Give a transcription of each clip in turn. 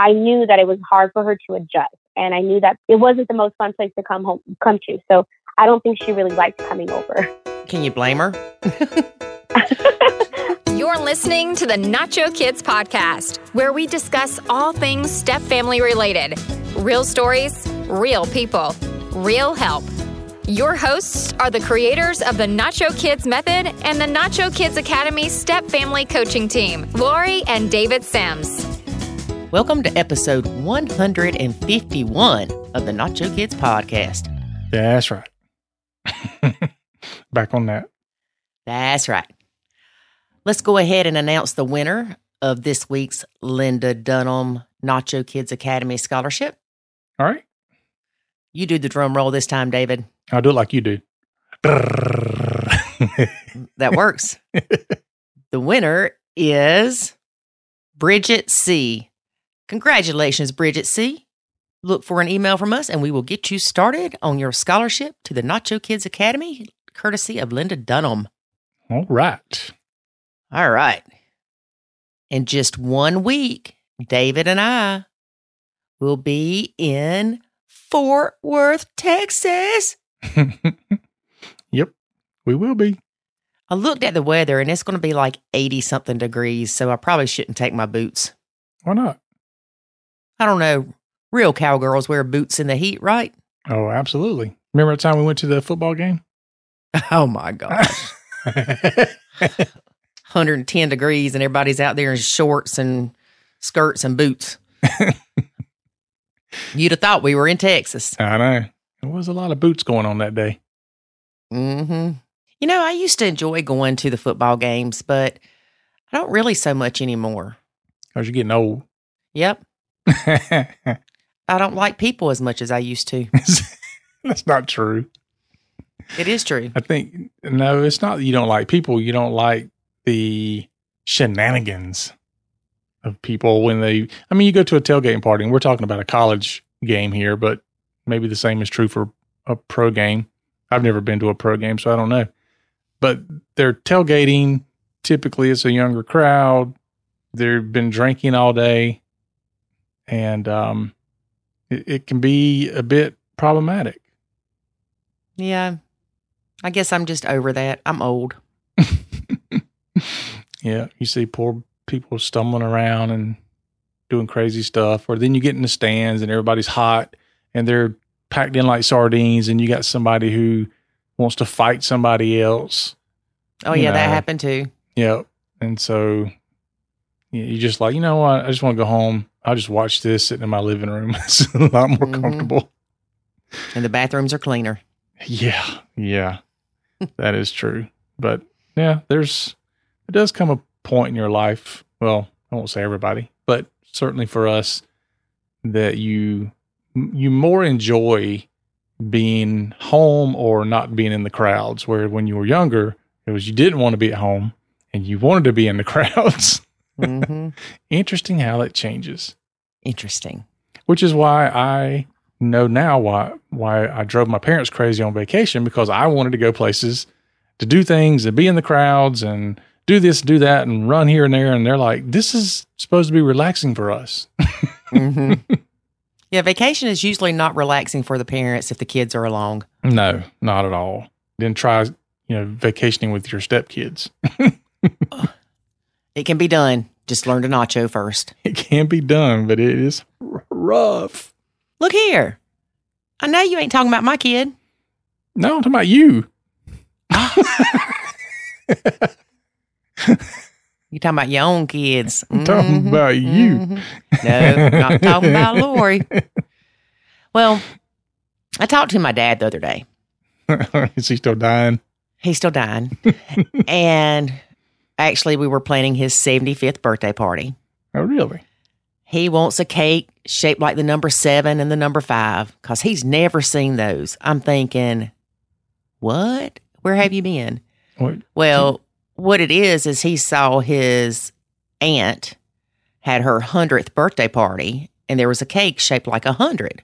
I knew that it was hard for her to adjust. And I knew that it wasn't the most fun place to come home, come to. So I don't think she really liked coming over. Can you blame her? You're listening to the Nacho Kids podcast, where we discuss all things step family related real stories, real people, real help. Your hosts are the creators of the Nacho Kids Method and the Nacho Kids Academy Step Family Coaching Team, Lori and David Sims. Welcome to episode 151 of the Nacho Kids podcast. That's right. Back on that. That's right. Let's go ahead and announce the winner of this week's Linda Dunham Nacho Kids Academy Scholarship. All right. You do the drum roll this time, David. I'll do it like you do. That works. the winner is Bridget C. Congratulations, Bridget C. Look for an email from us and we will get you started on your scholarship to the Nacho Kids Academy, courtesy of Linda Dunham. All right. All right. In just one week, David and I will be in Fort Worth, Texas. yep, we will be. I looked at the weather and it's going to be like 80 something degrees, so I probably shouldn't take my boots. Why not? I don't know. Real cowgirls wear boots in the heat, right? Oh, absolutely. Remember the time we went to the football game? Oh my gosh. 110 degrees and everybody's out there in shorts and skirts and boots. You'd have thought we were in Texas. I know. There was a lot of boots going on that day. hmm You know, I used to enjoy going to the football games, but I don't really so much anymore. Because you're getting old. Yep. I don't like people as much as I used to. That's not true. It is true. I think, no, it's not you don't like people. You don't like the shenanigans of people when they, I mean, you go to a tailgating party and we're talking about a college game here, but maybe the same is true for a pro game. I've never been to a pro game, so I don't know. But they're tailgating. Typically, it's a younger crowd. They've been drinking all day, and um, it, it can be a bit problematic. Yeah. I guess I'm just over that. I'm old. Yeah, you see poor people stumbling around and doing crazy stuff, or then you get in the stands and everybody's hot and they're packed in like sardines, and you got somebody who wants to fight somebody else. Oh, yeah, that happened too. Yep, and so you just like you know what? I just want to go home. I'll just watch this sitting in my living room. it's a lot more Mhm. comfortable. And the bathrooms are cleaner. Yeah, yeah, that is true. But yeah, there's it does come a point in your life. Well, I won't say everybody, but certainly for us, that you you more enjoy being home or not being in the crowds. Where when you were younger, it was you didn't want to be at home and you wanted to be in the crowds. Hmm Interesting how that changes. Interesting. Which is why I know now why why I drove my parents crazy on vacation because I wanted to go places to do things and be in the crowds and do this, do that, and run here and there. And they're like, this is supposed to be relaxing for us. hmm yeah, vacation is usually not relaxing for the parents if the kids are along. No, not at all. Then try, you know, vacationing with your stepkids. It can be done. Just learn to nacho first. It can be done, but it is rough. Look here. I know you ain't talking about my kid. No, I'm talking about you. You talking about your own kids. I'm talking about you. mhm. No, not talking about Lori. Well, I talked to my dad the other day. is he still dying? He's still dying. and actually, we were planning his 75th birthday party. Oh, really? He wants a cake shaped like the number seven and the number five because he's never seen those. I'm thinking, what? Where have you been? What? Well, what it is, is he saw his aunt had her 100th birthday party and there was a cake shaped like a 100.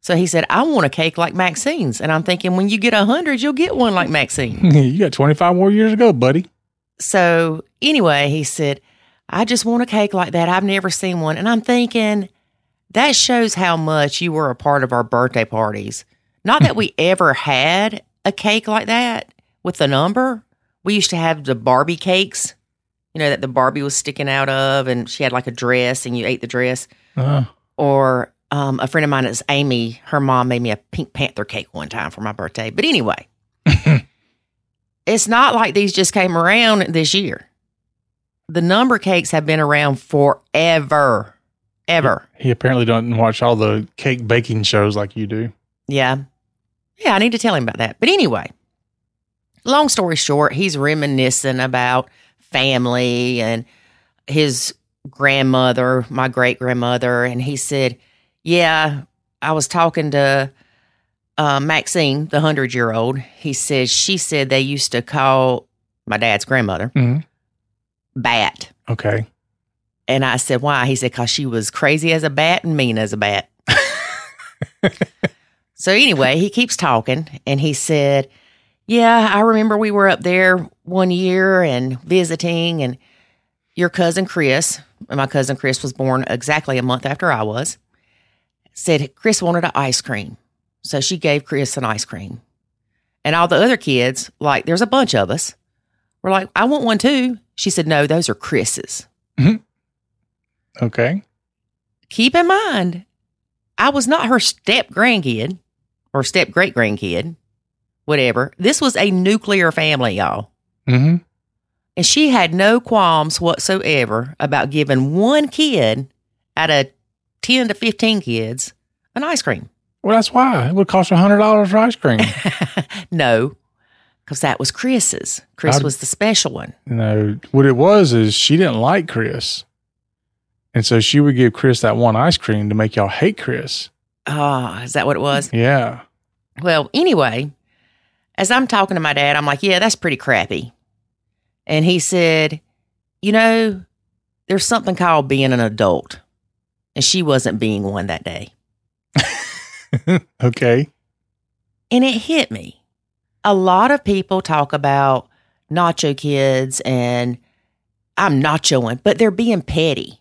So he said, I want a cake like Maxine's. And I'm thinking, when you get a 100, you'll get one like Maxine. you got 25 more years to go, buddy. So anyway, he said, I just want a cake like that. I've never seen one. And I'm thinking, that shows how much you were a part of our birthday parties. Not that we ever had a cake like that with the number. We used to have the Barbie cakes, you know, that the Barbie was sticking out of, and she had like a dress, and you ate the dress. Uh, Or um, a friend of mine is Amy. Her mom made me a Pink Panther cake one time for my birthday. But anyway, it's not like these just came around this year. The number cakes have been around forever, ever. he apparently doesn't watch all the cake baking shows like you do. Yeah. Yeah, I need to tell him about that. But anyway, long story short, he's reminiscing about family and his grandmother, my great grandmother. And he said, Yeah, I was talking to uh, Maxine, the 100 year old. He said, She said they used to call my dad's grandmother Mhm. Bat. Okay. And I said, Why? He said, Because she was crazy as a bat and mean as a bat. so, anyway, he keeps talking and he said, Yeah, I remember we were up there one year and visiting, and your cousin Chris, and my cousin Chris was born exactly a month after I was, said Chris wanted an ice cream. So, she gave Chris an ice cream. And all the other kids, like, there's a bunch of us, were like, I want one too. She said, No, those are Chris's Okay. keep in mind, I was not her step grandkid or step great grandkid, whatever. This was a nuclear family, y'all. hmm And she had no qualms whatsoever about giving one kid out of 10 to 15 kids an ice cream. Well, that's why it would cost a hundred dollars for ice cream. no, because that was Chris's. Chris I'd- was the special one. No, what it was is she didn't like Chris, and so she would give Chris that one ice cream to make y'all hate Chris. Ah, is that what it was? Yeah. Well, anyway, as I'm talking to my dad, I'm like, yeah, that's pretty crappy. And he said, you know, there's something called being an adult. And she wasn't being one that day. Okay. And it hit me. A lot of people talk about nacho kids and I'm nachoing, but they're being petty.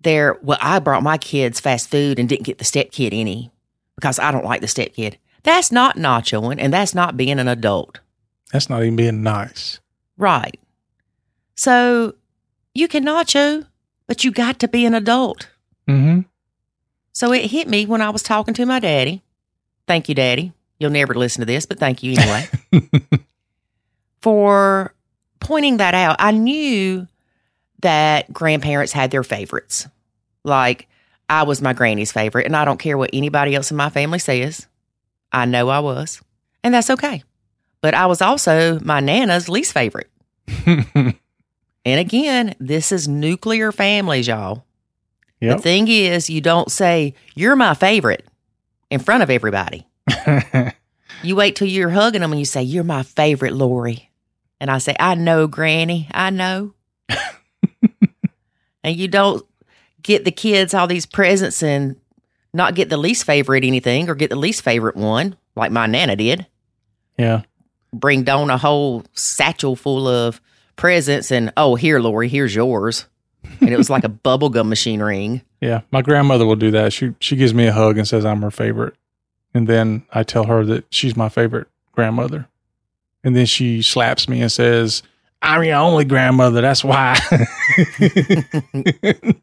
They're, well, I brought my kids fast food and didn't get the step kid any because I don't like the step kid. That's not nachoing and that's not being an adult. That's not even being nice. Right. So you can nacho, but you got to be an adult. Mm-hmm. So it hit me when I was talking to my daddy. Thank you, daddy. You'll never listen to this, but thank you anyway. for pointing that out. I knew that grandparents had their favorites. Like I was my granny's favorite, and I don't care what anybody else in my family says. I know I was, and that's okay. But I was also my nana's least favorite. And again, this is nuclear families, y'all. The thing is, you don't say, You're my favorite in front of everybody. You wait till you're hugging them and you say, You're my favorite, Lori. And I say, I know, Granny. I know. and you don't get the kids all these presents and not get the least favorite anything or get the least favorite one, like my Nana did. yeah. Bring Dawn a whole satchel full of presents and, oh, here, Lori, here's yours. And it was like a bubblegum machine ring. Yeah. My grandmother will do that. She she gives me a hug and says I'm her favorite. And then I tell her that she's my favorite grandmother. And then she slaps me and says, I'm your only grandmother. That's why.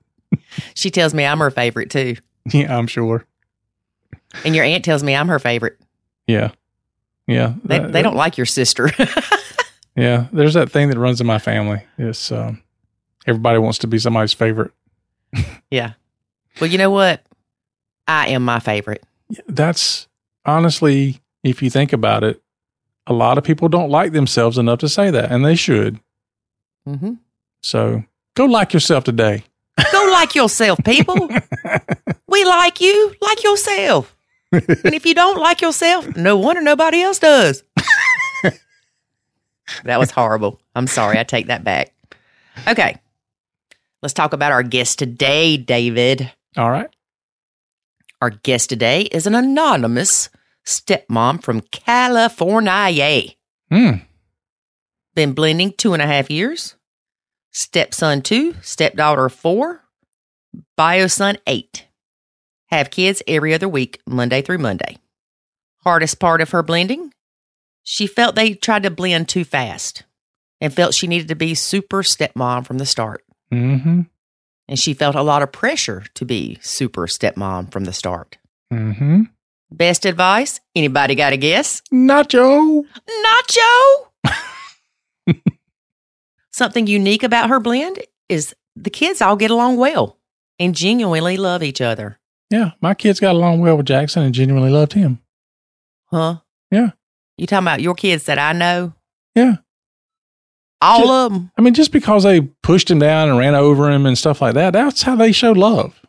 She tells me I'm her favorite too. yeah, I'm sure. And your aunt tells me I'm her favorite. Yeah. Yeah. They, That- they don't like your sister. Yeah, there's that thing that runs in my family. It's um, everybody wants to be somebody's favorite. yeah. Well, you know what? I am my favorite. That's honestly, if you think about it, a lot of people don't like themselves enough to say that, and they should. hmm So go like yourself today. Go like yourself, people. we like you, like yourself. And if you don't like yourself, no wonder nobody else does. that was horrible. I'm sorry. I take that back. Okay. Let's talk about our guest today, David. All right. Our guest today is an anonymous stepmom from California. Hmm. Been blending two and a half years. Stepson two, stepdaughter four, bio son eight. Have kids every other week, Monday through Monday. Hardest part of her blending? She felt they tried to blend too fast and felt she needed to be super stepmom from the start. Mm-hmm. And she felt a lot of pressure to be super stepmom from the start. Mm-hmm. Best advice? Anybody got a guess? Nacho. Nacho! Something unique about her blend is the kids all get along well and genuinely love each other. Yeah, my kids got along well with Jackson and genuinely loved him. Huh? Yeah. You talking about your kids that I know? Yeah. All Ju- of them. I mean, just because they pushed him down and ran over him and stuff like that, that's how they show love.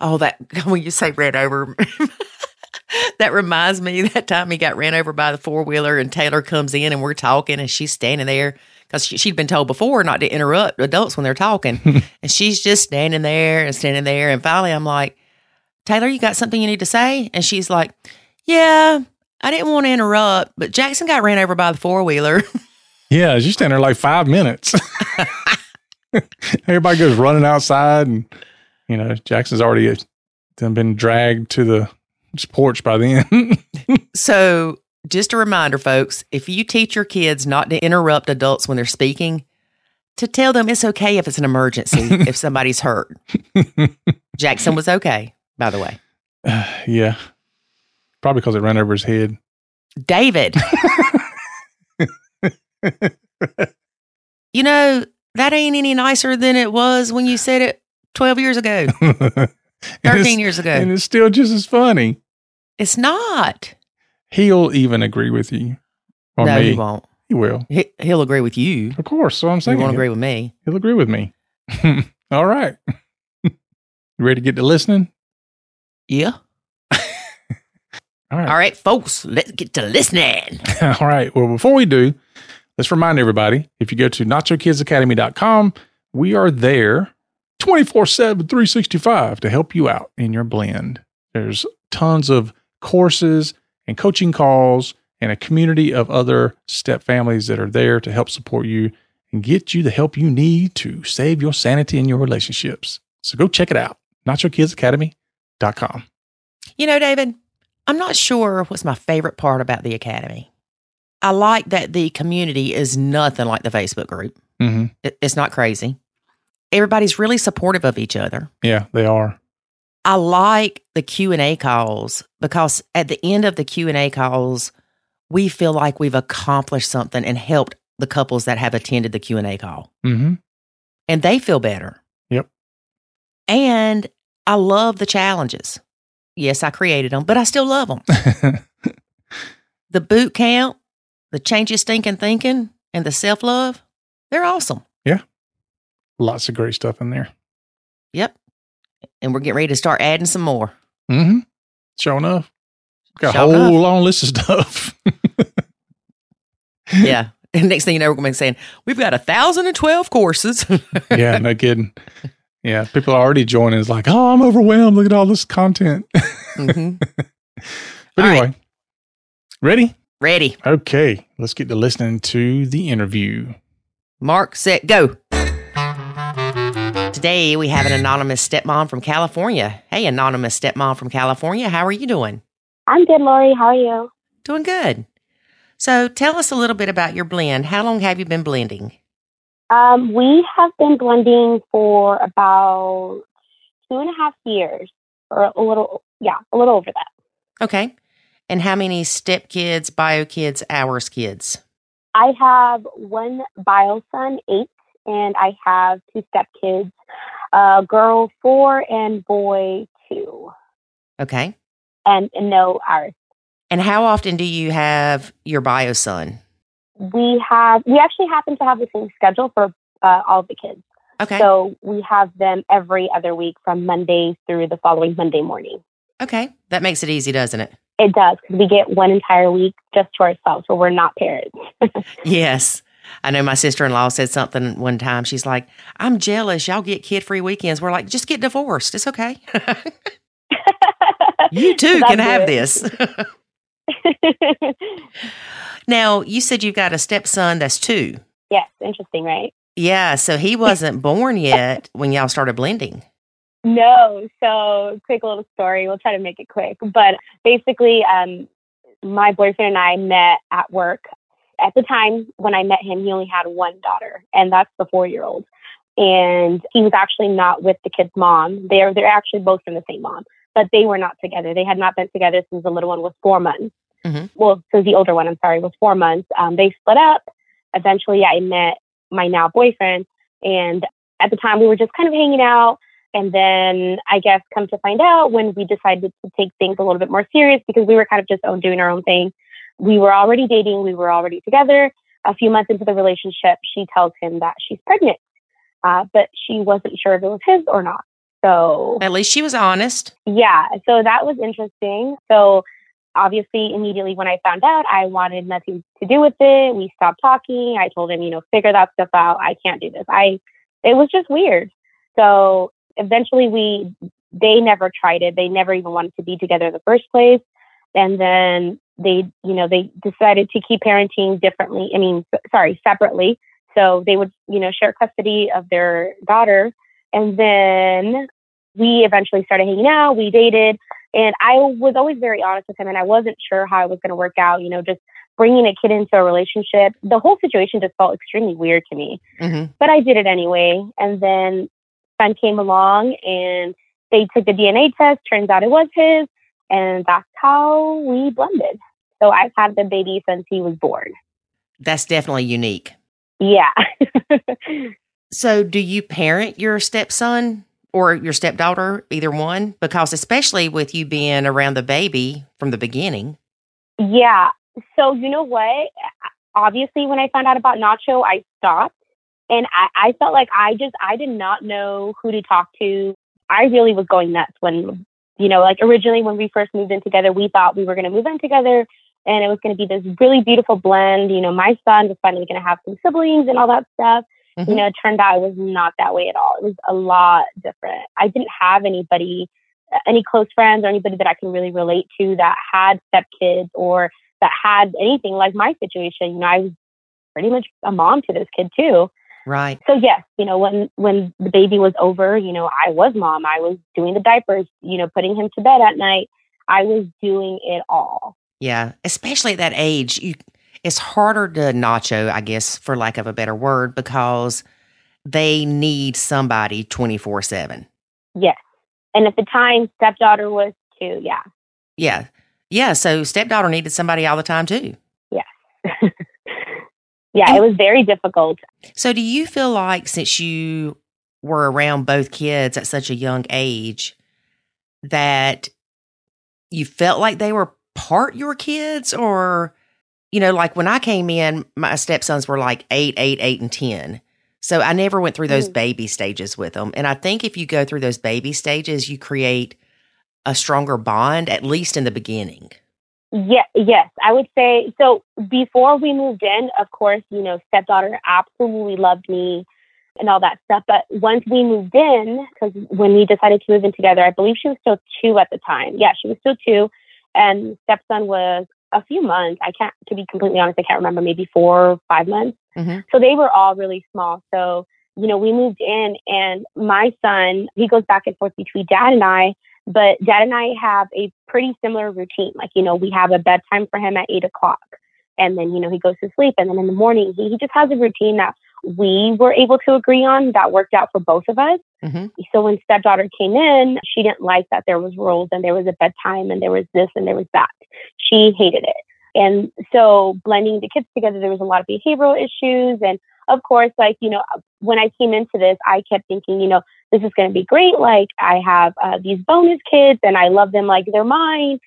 Oh, that when you say ran over, that reminds me that time he got ran over by the four wheeler and Taylor comes in and we're talking and she's standing there because she, she'd been told before not to interrupt adults when they're talking. and she's just standing there and standing there. And finally, I'm like, Taylor, you got something you need to say? And she's like, Yeah, I didn't want to interrupt, but Jackson got ran over by the four wheeler. Yeah, you stand there like five minutes. Everybody goes running outside, and you know Jackson's already uh, been dragged to the porch by then. So, just a reminder, folks if you teach your kids not to interrupt adults when they're speaking, to tell them it's okay if it's an emergency, if somebody's hurt. Jackson was okay, by the way. yeah, probably because it ran over his head. David, you know, that ain't any nicer than it was when you said it 12 years ago, 13 years ago. and it's still just as funny. It's not. He'll even agree with you. Or no, me. he won't. He will. He, he'll agree with you. Of course. So I'm saying. He won't agree with me. he'll agree with me. All right. you ready to get to listening? Yeah. All right. All right, folks, let's get to listening. All right. Well, before we do, let's remind everybody if you go to nachokidsacademy.com, we are there 24 7, 365 to help you out in your blend. There's tons of courses and coaching calls and a community of other step families that are there to help support you and get you the help you need to save your sanity in your relationships. So go check it out. NachoKidsAcademy.com. You know, David, I'm not sure what's my favorite part about the Academy. I like that the community is nothing like the Facebook group. Mm-hmm. It- It's not crazy. Everybody's really supportive of each other. Yeah, they are. I like the Q&A calls because at the end of the Q&A calls, we feel like we've accomplished something and helped the couples that have attended the Q&A call. Mm-hmm. And they feel better. Yep. And I love the challenges. Yes, I created them, but I still love them. the boot camp, the change your stinking thinking, and the self love, they're awesome. Yeah. Lots of great stuff in there. Yep. And we're getting ready to start adding some more. Mm-hmm. Sure enough. Got Sure a whole enough. long list of stuff. Yeah. And next thing you know, we're going to be saying, we've got a thousand and twelve courses. yeah, no kidding. Yeah, people are already joining. It's like, oh, I'm overwhelmed. Look at all this content. Mhm. But All anyway, right. ready? Ready. Okay, let's get to listening to the interview. Mark, set, go. Today we have an anonymous stepmom from California. Hey, anonymous stepmom from California. How are you doing? I'm good, Lori. How are you? Doing good. So tell us a little bit about your blend. How long have you been blending? Um, we have been blending for about two and a half years, or a little, yeah, a little over that. Okay. And how many step kids, bio kids, ours kids? I have one bio son, eight, and I have two step kids, uh, girl four and boy two, Okay. and, and no ours. And how often do you have your bio son? We have we actually happen to have the same schedule for uh, all of the kids. Okay. So we have them every other week from Monday through the following Monday morning. okay. That makes it easy, doesn't it? It does because we get one entire week just to ourselves, so we're not parents. Yes. I know my sister in law said something one time. She's like, I'm jealous. Y'all get kid free weekends. We're like, just get divorced. It's okay. you too can have it. this. now, you said you've got a stepson that's two. yes, interesting, right? Yeah. So he wasn't born yet when y'all started blending. No. So, quick little story. We'll try to make it quick. But basically, um, my boyfriend and I met at work. At the time when I met him, he only had one daughter, and that's the four year old. And he was actually not with the kid's mom. They're they're actually both from the same mom, but they were not together. They had not been together since the little one was four months. Mhm. Well, since the older one, I'm sorry, was four months. Um, they split up. Eventually, I met my now boyfriend, and at the time we were just kind of hanging out. And then I guess come to find out when we decided to take things a little bit more serious because we were kind of just own doing our own thing. We were already dating, we were already together. A few months into the relationship, she tells him that she's pregnant, uh, but she wasn't sure if it was his or not. So At least she was honest. yeah, so that was interesting. So obviously, immediately when I found out, I wanted nothing to do with it. We stopped talking. I told him, you know, figure that stuff out. I can't do this. I, it was just weird. So eventually, we, they never tried it. They never even wanted to be together in the first place. And then they, you know, they decided to keep parenting differently. I mean, sorry, separately. So they would, you know, share custody of their daughter. And then we eventually started hanging out. We dated. And I was always very honest with him, and I wasn't sure how it was going to work out. You know, just bringing a kid into a relationship, the whole situation just felt extremely weird to me. hmm But I did it anyway. And then son came along, and they took the DNA test. Turns out it was his, and that's how we blended. So I've had the baby since he was born. That's definitely unique. Yeah. So, do you parent your stepson or your stepdaughter, either one? Because, especially with you being around the baby from the beginning. Yeah. So you know what? Obviously, when I found out about Nacho, I stopped, and I, I felt like I just I did not know who to talk to. I really was going nuts when you know, like originally when we first moved in together, we thought we were going to move in together, and it was going to be this really beautiful blend. You know, my son was finally going to have some siblings and all that stuff. You Mhm. know, it turned out it was not that way at all. It was a lot different. I didn't have anybody, any close friends or anybody that I can really relate to that had stepkids or that had anything like my situation. You know, I was pretty much a mom to this kid too. Right. So yes, you know, when when the baby was over, you know, I was mom. I was doing the diapers, you know, putting him to bed at night. I was doing it all. Yeah. Especially at that age, you it's harder to nacho, I guess, for lack of a better word, because they need somebody 24 7. Yes. And at the time, stepdaughter was two. Yeah. Yeah. Yeah. So stepdaughter needed somebody all the time too. yeah, it was very difficult. So do you feel like since you were around both kids at such a young age that you felt like they were part your kids or you know like when I came in my stepsons were like 8 8 8 and 10 so I never went through those Mm. baby stages with them and I think if you go through those baby stages you create a stronger bond at least in the beginning Yeah, yes, I would say so. Before we moved in, of course, you know, stepdaughter absolutely loved me and all that stuff. But once we moved in, because when we decided to move in together, I believe she was still two at the time. Yeah, she was still two, and stepson was a few months. I can't, to be completely honest, I can't remember, maybe four or five months. Mhm. So they were all really small. So you know, we moved in, and my son, he goes back and forth between dad and I. But dad and I have a pretty similar routine. Like, you know, we have a bedtime for him at eight o'clock. And then, you know, he goes to sleep. And then in the morning, he, he just has a routine that we were able to agree on that worked out for both of us. Mhm. So when stepdaughter came in, she didn't like that there was rules and there was a bedtime and there was this and there was that. She hated it. And so blending the kids together, there was a lot of behavioral issues. And of course, like, you know, when I came into this, I kept thinking, you know, this is going to be great. Like, I have uh, these bonus kids and I love them like they're mine.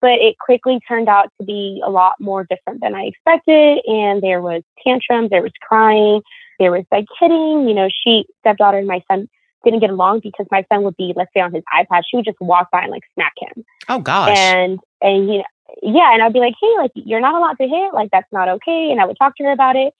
But it quickly turned out to be a lot more different than I expected. And there was tantrums, there was crying, there was like hitting. You know, she, stepdaughter, and my son didn't get along because my son would be, let's say, on his iPad. She would just walk by and like smack him oh gosh and and you know yeah and i'd be like hey like you're not allowed to hit like that's not okay and i would talk to her about it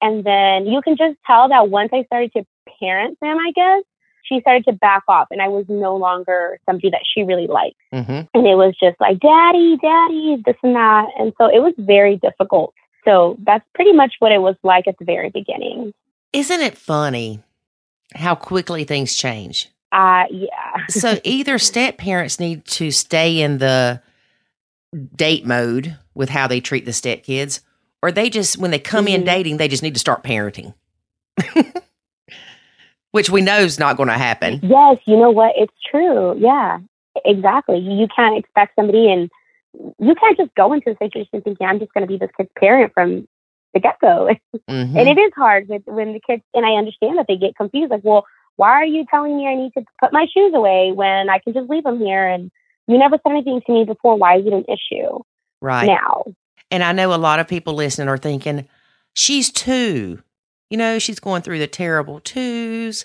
and then you can just tell that once i started to parent them i guess she started to back off and i was no longer somebody that she really liked Mhm. and it was just like daddy daddy this and that and so it was very difficult so that's pretty much what it was like at the very beginning Isn't it funny how quickly things change? Uh, yeah. so either step parents need to stay in the date mode with how they treat the step kids, or they just when they come in Mhm. dating, they just need to start parenting. Which we know is not going to happen. Yes, you know what? It's true. Yeah, exactly. You can't expect somebody and you can't just go into a situation thinking I'm just going to be this kid's parent from the get go. Mhm. And it is hard with when the kids, and I understand that they get confused. Like, well, why are you telling me I need to put my shoes away when I can just leave them here? And you never said anything to me before. Why is it an issue right. now? And I know a lot of people listening are thinking, she's two. You know, she's going through the terrible twos.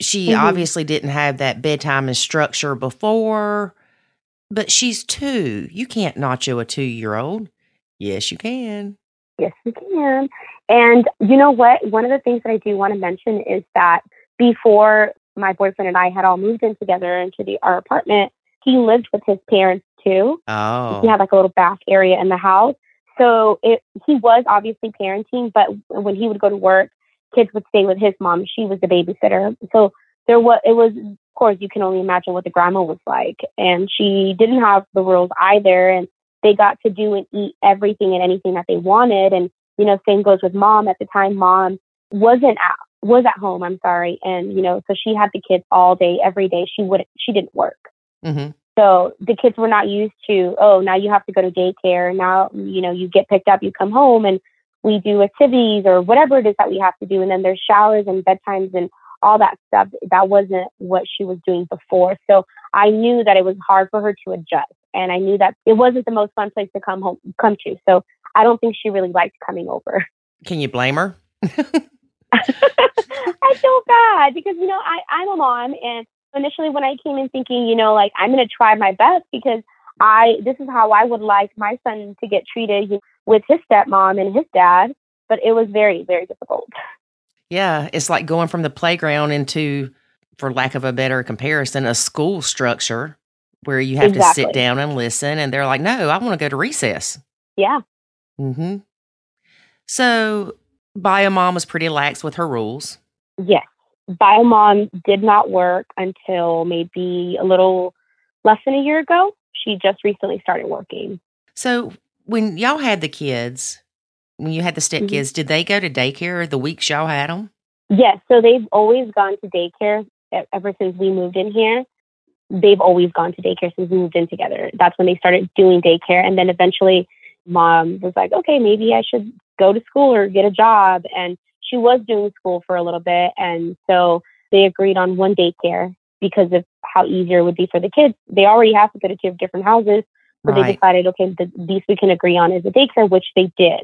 She Mhm. obviously didn't have that bedtime and structure before, but she's two. You can't nacho a two year old. Yes, you can. Yes, you can. And you know what? One of the things that I do want to mention is that before my boyfriend and I had all moved in together into the our apartment, he lived with his parents too. Oh, He had like a little back area in the house. So it he was obviously parenting, but when he would go to work, kids would stay with his mom. She was the babysitter. So there was it was of course you can only imagine what the grandma was like. And she didn't have the rules either and they got to do and eat everything and anything that they wanted. And, you know, same goes with mom. At the time mom wasn't at was at home, I'm sorry. And, you know, so she had the kids all day, every day. She wouldn't she didn't work. hmm So the kids were not used to, oh, now you have to go to daycare. Now, you know, you get picked up, you come home and we do activities or whatever it is that we have to do. And then there's showers and bedtimes and all that stuff. That wasn't what she was doing before. So I knew that it was hard for her to adjust. And I knew that it wasn't the most fun place to come home, come to. So I don't think she really liked coming over. Can you blame her? I feel bad because, you know, I, I'm a mom and initially when I came in thinking, you know, like I'm going to try my best because I, this is how I would like my son to get treated with his stepmom and his dad. But it was very, very difficult. Yeah, it's like going from the playground into, for lack of a better comparison, a school structure where you have to sit down and listen. And they're like, no, I want to go to recess. Yeah. Mm hmm So, Bio Mom was pretty lax with her rules. Yes. Biomom did not work until maybe a little less than a year ago. She just recently started working. So, when y'all had the kids, when you had the step Mhm. kids, did they go to daycare the weeks y'all had them? Yes, so they've always gone to daycare ever since we moved in here. They've always gone to daycare since we moved in together. That's when they started doing daycare. And then eventually, mom was like, okay, maybe I should go to school or get a job. And she was doing school for a little bit. And so they agreed on one daycare because of how easier it would be for the kids. They already have to go to two different houses. So they decided, okay, the least we can agree on is a daycare, which they did.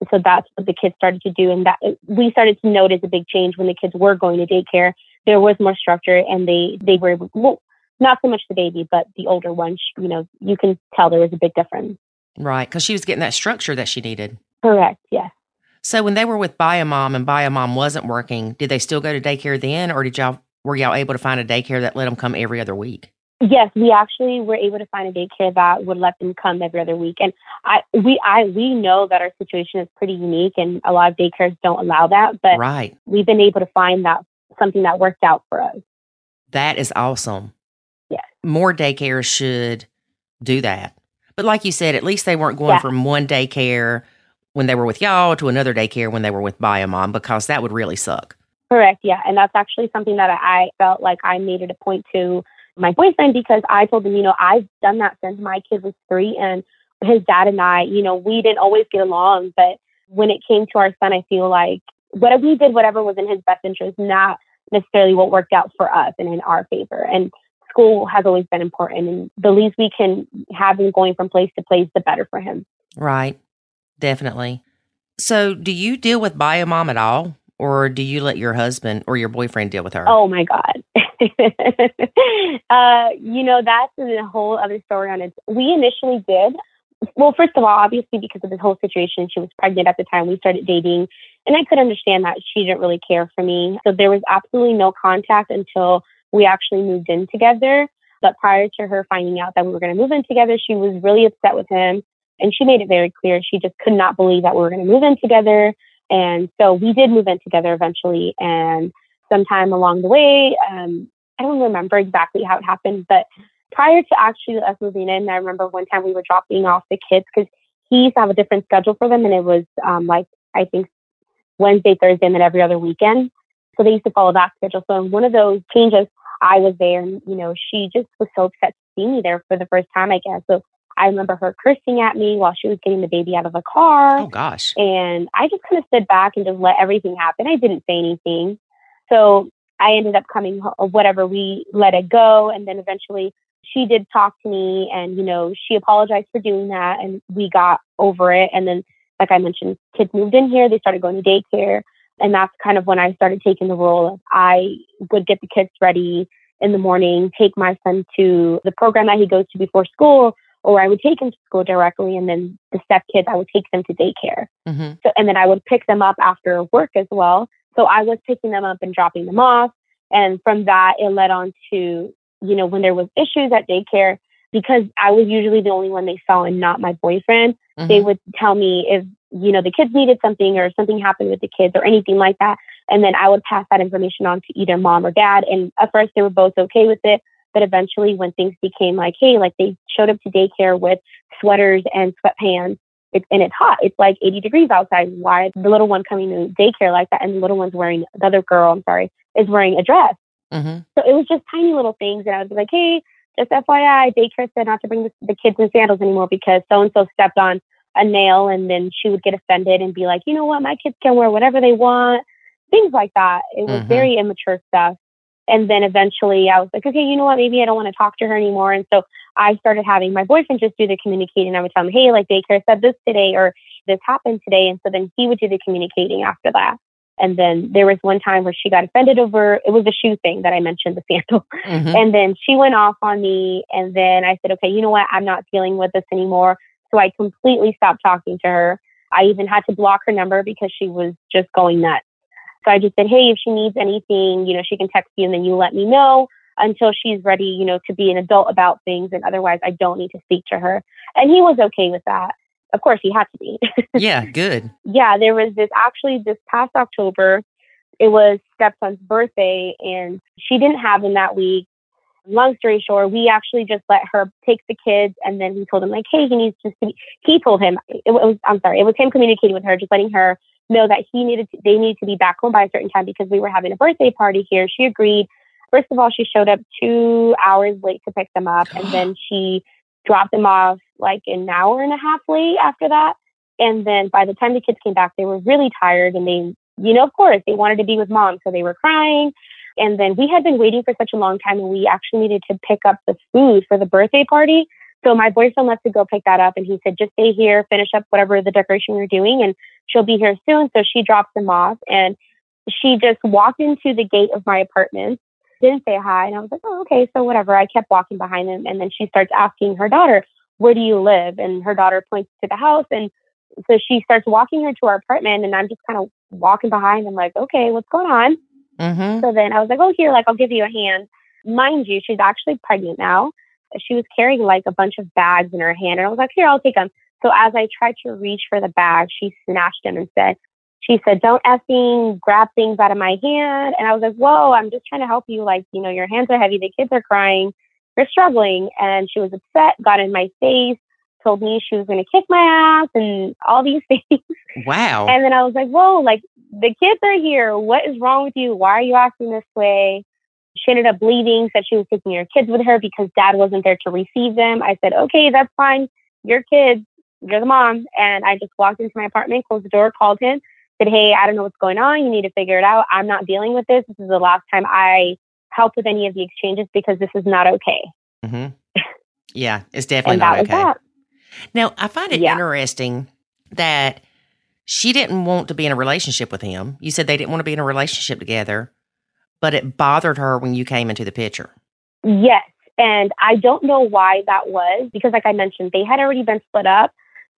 And so that's what the kids started to do. And that we started to notice a big change when the kids were going to daycare. There was more structure and they, they were, well, not so much the baby, but the older one, sh- you know, you can tell there was a big difference. Right. Because she was getting that structure that she needed. Correct. Yes. So, when they were with Bio Mom and Bio Mom wasn't working, did they still go to daycare then? Or did y'all, were y'all able to find a daycare that let them come every other week? Yes, we actually were able to find a daycare that would let them come every other week. And I we I we know that our situation is pretty unique and a lot of daycares don't allow that, but Right. we've been able to find that something that worked out for us. That is awesome. Yes. More daycares should do that. But like you said, at least they weren't going Yeah. from one daycare when they were with y'all to another daycare when they were with Biomom because that would really suck. Correct. Yeah. And that's actually something that I felt like I made it a point to my boyfriend because I told him, you know, I've done that since my kid was three and his dad and I, you know, we didn't always get along, but when it came to our son, I feel like what we did whatever was in his best interest, not necessarily what worked out for us and in our favor. And school has always been important and the least we can have him going from place to place, the better for him. Right. Definitely. So, do you deal with Biomom at all? Or do you let your husband or your boyfriend deal with her? Oh my God. uh, you know, that's a whole other story on it. We initially did. Well, first of all, obviously, because of this whole situation, she was pregnant at the time we started dating. And I could understand that she didn't really care for me. So there was absolutely no contact until we actually moved in together. But prior to her finding out that we were going to move in together, she was really upset with him. And she made it very clear she just could not believe that we were going to move in together. And so we did move in together eventually. And sometime along the way, um, I don't remember exactly how it happened, but prior to actually us moving in, I remember one time we were dropping off the kids because he used to have a different schedule for them, and it was um, like I think Wednesday, Thursday, and then every other weekend. So they used to follow that schedule. So in one of those changes, I was there, and you know, she just was so upset to see me there for the first time, I guess. So I remember her cursing at me while she was getting the baby out of the car. Oh gosh. And I just kind of stood back and just let everything happen. I didn't say anything. So I ended up coming, whatever, we let it go. And then eventually she did talk to me and, you know, she apologized for doing that and we got over it. And then, like I mentioned, kids moved in here, they started going to daycare. And that's kind of when I started taking the role of I would get the kids ready in the morning, take my son to the program that he goes to before school, or I would take them to school directly. And then the step kids, I would take them to daycare. Mm-hmm. So, and then I would pick them up after work as well. So I was picking them up and dropping them off. And from that, it led on to, you know, when there was issues at daycare, because I was usually the only one they saw and not my boyfriend, Mm-hmm. they would tell me if, you know, the kids needed something or something happened with the kids or anything like that. And then I would pass that information on to either mom or dad. And at first they were both okay with it. But eventually when things became like, hey, like they showed up to daycare with sweaters and sweatpants it, and it's hot. It's like 80 degrees outside. Why the little one coming to daycare like that and the little one's wearing, the other girl, I'm sorry, is wearing a dress. Mm-hmm. So it was just tiny little things. And I was like, hey, just FYI, daycare said not to bring the, the kids in sandals anymore because so and so stepped on a nail. And then she would get offended and be like, you know what, my kids can wear whatever they want, things like that. It was Mhm. very immature stuff. And then eventually I was like, okay, you know what, maybe I don't want to talk to her anymore. And so I started having my boyfriend just do the communicating. I would tell him, hey, like daycare said this today or this happened today. And so then he would do the communicating after that. And then there was one time where she got offended over it was a shoe thing that I mentioned, the sandal. Mm-hmm. And then she went off on me. And then I said, okay, you know what? I'm not dealing with this anymore. So I completely stopped talking to her. I even had to block her number because she was just going nuts. So I just said, hey, if she needs anything, you know, she can text you and then you let me know until she's ready, you know, to be an adult about things. And otherwise, I don't need to speak to her. And he was okay with that. Of course, he had to be. yeah, good. yeah, there was this actually this past October, it was stepson's birthday, and she didn't have him that week. Long story short, we actually just let her take the kids, and then we told him like, hey, he needs to be. He told him it was. I'm sorry, it was him communicating with her, just letting her know that he needed. To, they needed to be back home by a certain time because we were having a birthday party here. She agreed. First of all, she showed up two hours late to pick them up, and then she dropped them off like an hour and a half late after that. And then by the time the kids came back, they were really tired and they, you know, of course, they wanted to be with mom. So they were crying. And then we had been waiting for such a long time and we actually needed to pick up the food for the birthday party. So my boyfriend left to go pick that up and he said, just stay here, finish up whatever the decoration you're doing and she'll be here soon. So she drops them off and she just walked into the gate of my apartment, didn't say hi. And I was like, oh, okay. So whatever. I kept walking behind them. And then she starts asking her daughter, where do you live? And her daughter points to the house. And so she starts walking her to our apartment. And I'm just kind of walking behind and like, okay, what's going on? Mm-hmm. So then I was like, oh, here, like, I'll give you a hand. Mind you, she's actually pregnant now. She was carrying like a bunch of bags in her hand. And I was like, here, I'll take them. So as I tried to reach for the bag, she snatched them and said, she said, don't effing grab things out of my hand. And I was like, whoa, I'm just trying to help you. Like, you know, your hands are heavy. The kids are crying. You're struggling. And she was upset, got in my face, told me she was going to kick my ass and all these things. Wow. And then I was like, whoa, like the kids are here. What is wrong with you? Why are you acting this way? She ended up leaving, said she was taking her kids with her because dad wasn't there to receive them. I said, okay, that's fine. Your kids, you're the mom. And I just walked into my apartment, closed the door, called him, said, hey, I don't know what's going on. You need to figure it out. I'm not dealing with this. This is the last time I help with any of the exchanges because this is not okay. Mm-hmm. Yeah, it's definitely not okay. Now, I find it Yeah. interesting that she didn't want to be in a relationship with him. You said they didn't want to be in a relationship together, but it bothered her when you came into the picture. Yes. And I don't know why that was because, like I mentioned, they had already been split up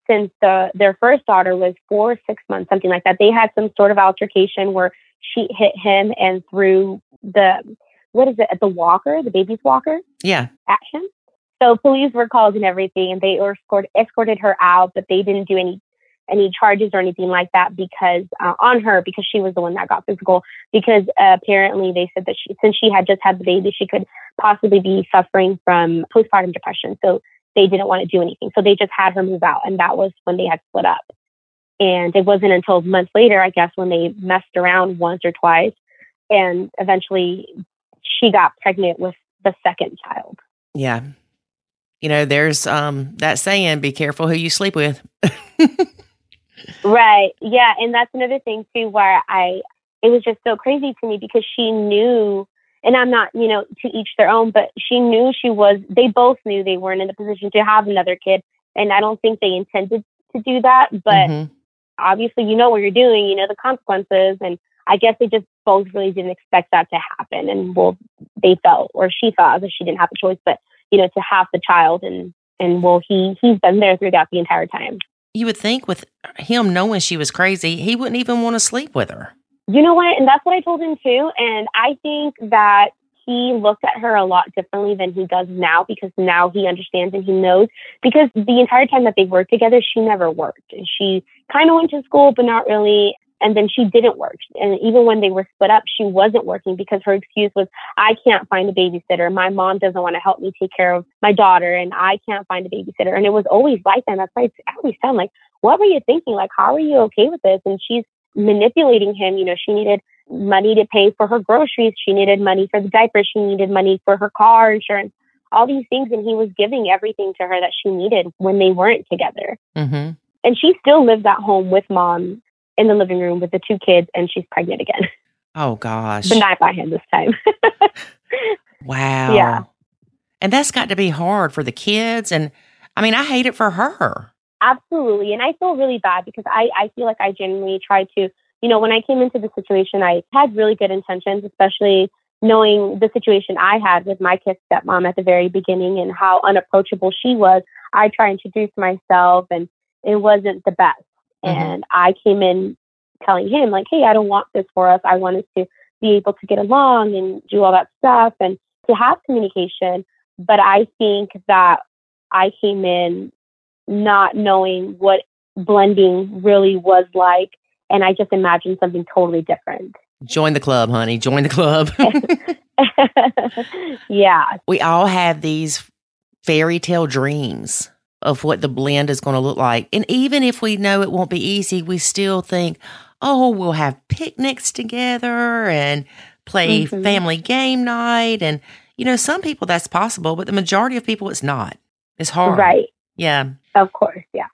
since the, their first daughter was four or six months, something like that. They had some sort of altercation where she hit him and threw the, what is it, the walker, the baby's walker Yeah. at him. So police were called and everything, and they escorted, escorted her out, but they didn't do any any charges or anything like that because uh, on her because she was the one that got physical because uh, apparently they said that she since she had just had the baby she could possibly be suffering from postpartum depression so they didn't want to do anything so they just had her move out and that was when they had split up and it wasn't until months later i guess when they messed around once or twice and eventually she got pregnant with the second child Yeah. You know, there's um that saying, be careful who you sleep with. Right. Yeah. And that's another thing too, where I, it was just so crazy to me because she knew, and I'm not, you know, to each their own, but she knew she was, they both knew they weren't in the position to have another kid. And I don't think they intended to do that. But Mhm. obviously, you know what you're doing, you know the consequences. And I guess they just both really didn't expect that to happen. And well, they felt, or she thought that she didn't have a choice, but, you know, to have the child and, and well, he, he's been there throughout the entire time. You would think with him knowing she was crazy, he wouldn't even want to sleep with her. You know what? And that's what I told him too. And I think that he looked at her a lot differently than he does now because now he understands and he knows. Because the entire time that they worked together, she never worked. And she kind of went to school, but not really. And then she didn't work. And even when they were split up, she wasn't working because her excuse was, I can't find a babysitter. My mom doesn't want to help me take care of my daughter, and I can't find a babysitter. And it was always like that. That's why I always sound like, what were you thinking? Like, how are you okay with this? And she's manipulating him. You know, she needed money to pay for her groceries. She needed money for the diapers. She needed money for her car insurance, all these things. And he was giving everything to her that she needed when they weren't together. Mm-hmm. And she still lives at home with mom in the living room with the two kids, and she's pregnant again, Oh gosh. but not by him this time. Wow. Yeah. And that's got to be hard for the kids. And I mean, I hate it for her. Absolutely. And I feel really bad because I, I feel like I genuinely tried to, you know, when I came into the situation, I had really good intentions, especially knowing the situation I had with my kid's stepmom at the very beginning and how unapproachable she was. I tried to introduce myself and it wasn't the best. Mhm. And I came in telling him, like, hey, I don't want this for us. I want us to be able to get along and do all that stuff and to have communication. But I think that I came in not knowing what blending really was like. And I just imagined something totally different. Join the club, honey. Join the club. yeah. we all have these fairy tale dreams of what the blend is going to look like. And even if we know it won't be easy, we still think, oh, we'll have picnics together and play Mhm. family game night. And, you know, some people that's possible, but the majority of people it's not. It's hard. Right. Yeah. Of course. Yeah.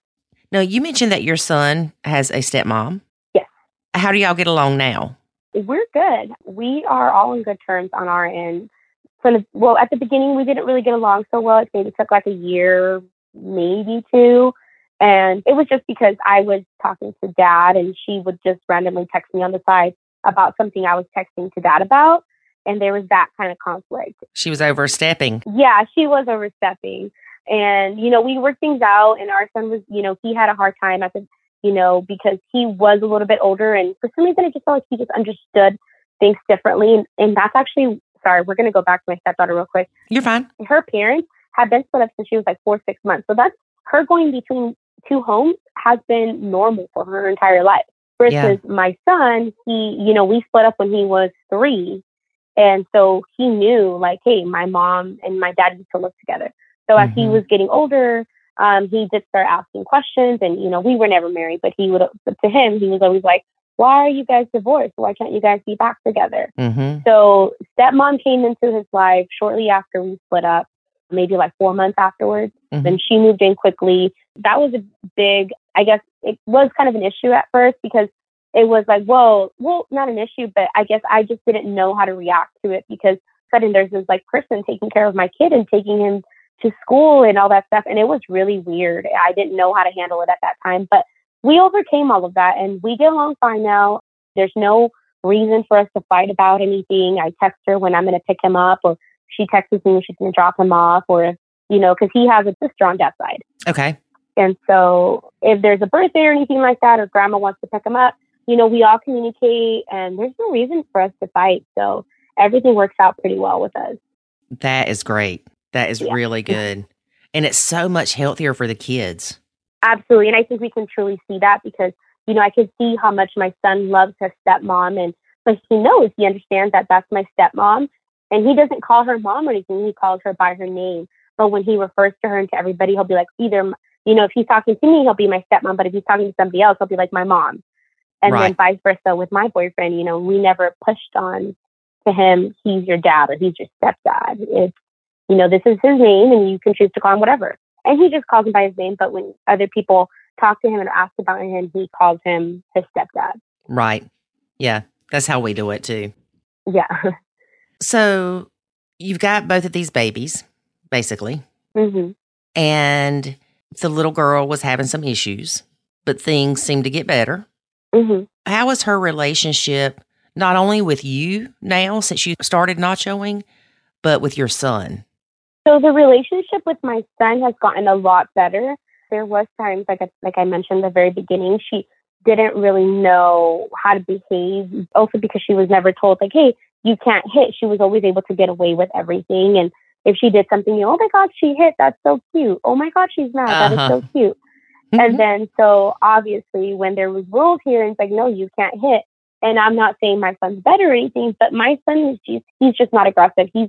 Now, you mentioned that your son has a stepmom. Yes. How do y'all get along now? We're good. We are all in good terms on our end. From the, well, at the beginning, we didn't really get along so well. It maybe took like a year, maybe two. And it was just because I was talking to dad and she would just randomly text me on the side about something I was texting to dad about. And there was that kind of conflict. She was overstepping. Yeah, she was overstepping. And, you know, we worked things out and our son was, you know, he had a hard time at the, you know, because he was a little bit older and for some reason I just felt like he just understood things differently. And, and that's actually, sorry, we're going to go back to my stepdaughter real quick. You're fine. Her parents have been split up since she was like four, six months. So that's her going between two homes has been normal for her entire life. Versus Yeah. my son, he, you know, we split up when he was three. And so he knew, like, hey, my mom and my dad used to live together. So as he Mhm. was getting older, um, he did start asking questions. And, you know, we were never married, but he would, but to him, he was always like, why are you guys divorced? Why can't you guys be back together? Mm-hmm. So stepmom came into his life shortly after we split up, maybe like four months afterwards. Mhm. Then she moved in quickly. That was a big, I guess it was kind of an issue at first because it was like, whoa, well, not an issue, but I guess I just didn't know how to react to it because suddenly there's this like person taking care of my kid and taking him to school and all that stuff. And it was really weird. I didn't know how to handle it at that time, but we overcame all of that and we get along fine now. There's no reason for us to fight about anything. I text her when I'm going to pick him up or she texts me when she's going to drop him off or, you know, because he has a sister on that side. Okay. And so if there's a birthday or anything like that, or grandma wants to pick him up, you know, we all communicate and there's no reason for us to fight. So everything works out pretty well with us. That is great. That is Yeah. really good. And it's so much healthier for the kids. Absolutely. And I think we can truly see that because, you know, I can see how much my son loves his stepmom. And but he knows, he understands that that's my stepmom. And he doesn't call her mom or anything. He calls her by her name. But when he refers to her and to everybody, he'll be like, either, you know, if he's talking to me, he'll be my stepmom. But if he's talking to somebody else, he'll be like my mom. And Right. then vice versa with my boyfriend, you know, we never pushed on to him, he's your dad or he's your stepdad. It's, you know, this is his name and you can choose to call him whatever. And he just calls him by his name. But when other people talk to him and ask about him, he calls him his stepdad. Right. Yeah. That's how we do it too. Yeah. So you've got both of these babies, basically, hmm and the little girl was having some issues, but things seemed to get better. hmm How is her relationship not only with you now since you started nachoing, but with your son? So the relationship with my son has gotten a lot better. There was times, like I, like I mentioned the very beginning, she didn't really know how to behave. Also because she was never told, like, hey, you can't hit. She was always able to get away with everything. And if she did something, you know, oh my God, she hit. That's so cute. Oh my God, she's mad. That is Uh-huh. so cute. And then, so obviously, when there was rules here, it's like, no, you can't hit. And I'm not saying my son's better or anything, but my son is just, he's just not aggressive. He's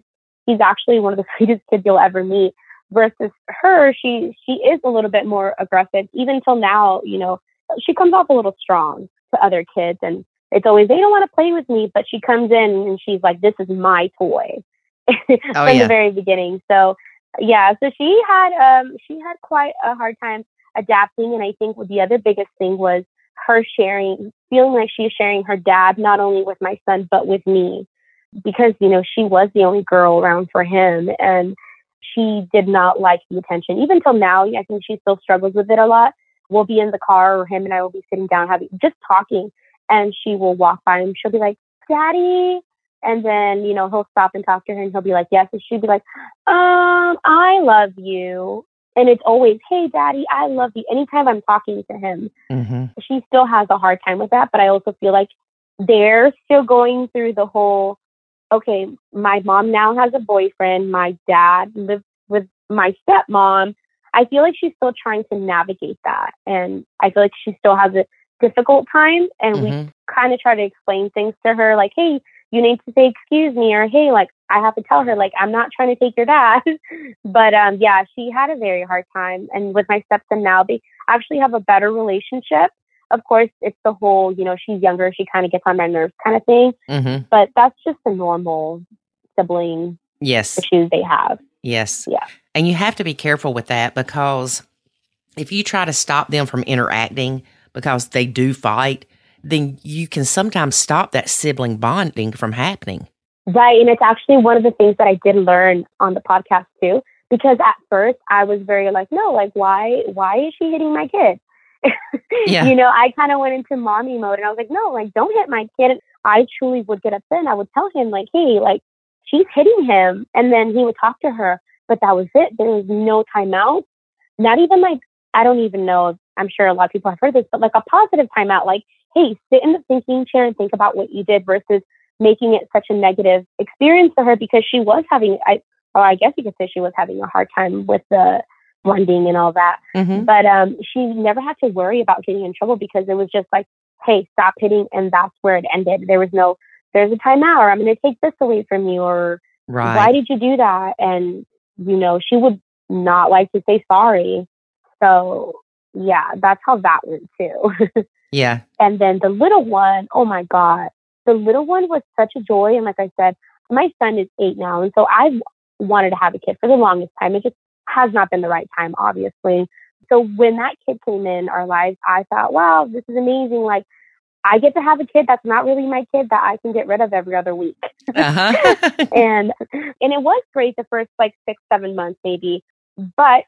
he's actually one of the sweetest kids you'll ever meet. Versus her, she she is a little bit more aggressive. Even till now, you know, she comes off a little strong to other kids, and it's always they don't want to play with me, but she comes in and she's like, "This is my toy," from Oh, yeah. the very beginning. So yeah, so she had um she had quite a hard time adapting, and I think the other biggest thing was her sharing, feeling like she's sharing her dad not only with my son but with me, because you know she was the only girl around for him, and she did not like the attention. Even till now, I think she still struggles with it a lot. We'll be in the car, or him and I will be sitting down having just talking, and she will walk by him. She'll be like, "Daddy," and then you know he'll stop and talk to her, and he'll be like, "Yes," and she'd be like, "Um, I love you." And it's always, "Hey, Daddy, I love you." Anytime I'm talking to him, hmm she still has a hard time with that. But I also feel like they're still going through the whole okay, my mom now has a boyfriend, my dad lives with my stepmom. I feel like she's still trying to navigate that. And I feel like she still has a difficult time. And we hmm kind of try to explain things to her like, hey, you need to say excuse me, or hey, like I have to tell her, like, I'm not trying to take your dad. but um yeah, she had a very hard time. And with my stepson now, they actually have a better relationship. Of course, it's the whole, you know, she's younger, she kind of gets on my nerves kind of thing. hmm But that's just the normal sibling Yes. issues they have. Yes. Yeah. And you have to be careful with that because if you try to stop them from interacting because they do fight, then you can sometimes stop that sibling bonding from happening. Right. And it's actually one of the things that I did learn on the podcast too. Because at first I was very like, no, like why why is she hitting my kid? Yeah. You know, I kind of went into mommy mode and I was like, no, like don't hit my kid. And I truly would get upset and I would tell him like, hey, like she's hitting him. And then he would talk to her, but that was it. There was no timeout. Not even like I don't even know. I'm sure a lot of people have heard this, but like a positive timeout, like, hey, sit in the thinking chair and think about what you did versus making it such a negative experience for her because she was having I or I guess you could say she was having a hard time with the blending and all that. Mm-hmm. But um she never had to worry about getting in trouble because it was just like, hey, stop hitting and that's where it ended. There was no there's a timeout or I'm gonna take this away from you or Right. why did you do that? And you know, she would not like to say sorry. So yeah, that's how that went too. yeah. And then the little one, oh my God, the little one was such a joy. And like I said, my son is eight now. And so I've wanted to have a kid for the longest time. It just has not been the right time, obviously. So when that kid came in our lives, I thought, wow, this is amazing. Like, I get to have a kid that's not really my kid that I can get rid of every other week. Uh-huh. and and it was great the first like six, seven months maybe. But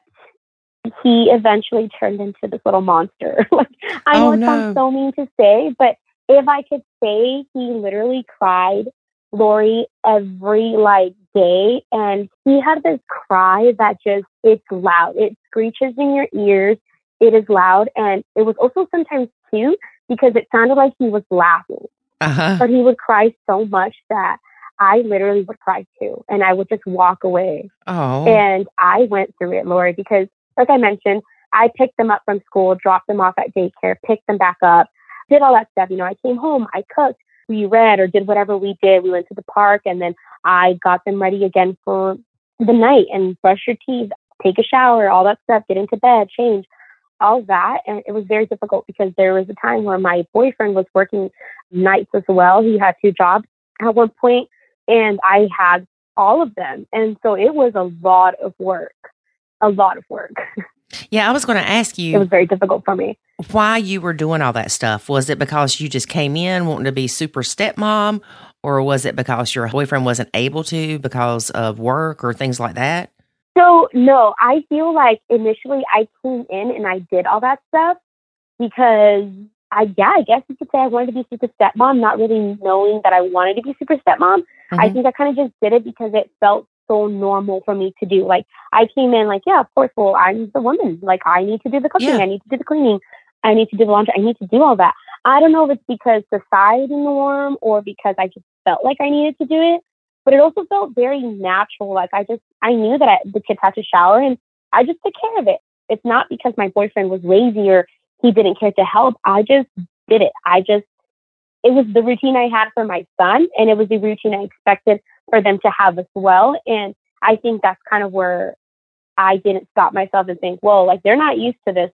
he eventually turned into this little monster. like I know Oh, it no. sounds so mean to say, but if I could say he literally cried Lori every like day and he had this cry that just it's loud. It screeches in your ears. It is loud and it was also sometimes cute because it sounded like he was laughing. uh-huh. But he would cry so much that I literally would cry too and I would just walk away. Oh. And I went through it, Lori, because like I mentioned, I picked them up from school, dropped them off at daycare, picked them back up, did all that stuff. You know, I came home, I cooked, we read or did whatever we did. We went to the park and then I got them ready again for the night and brush your teeth, take a shower, all that stuff, get into bed, change, all that. And it was very difficult because there was a time where my boyfriend was working nights as well. He had two jobs at one point and I had all of them. And so it was a lot of work, a lot of work. Yeah, I was going to ask you. It was very difficult for me. Why you were doing all that stuff? Was it because you just came in wanting to be super stepmom, or was it because your boyfriend wasn't able to because of work or things like that? So, no, I feel like initially I came in and I did all that stuff because I, yeah, I guess you could say I wanted to be super stepmom, not really knowing that I wanted to be super stepmom. Mm-hmm. I think I kind of just did it because it felt so normal for me to do. Like I came in like, yeah, of course, well, I'm the woman. Like I need to do the cooking, yeah. I need to do the cleaning, I need to do the laundry, I need to do all that. I don't know if it's because society norm or because I just felt like I needed to do it, but it also felt very natural. Like I just I knew that I, the kids had to shower and I just took care of it. It's not because my boyfriend was lazy or he didn't care to help. I just did it. I just it was the routine I had for my son and it was the routine I expected for them to have as well. And I think that's kind of where I didn't stop myself and think, well, like they're not used to this.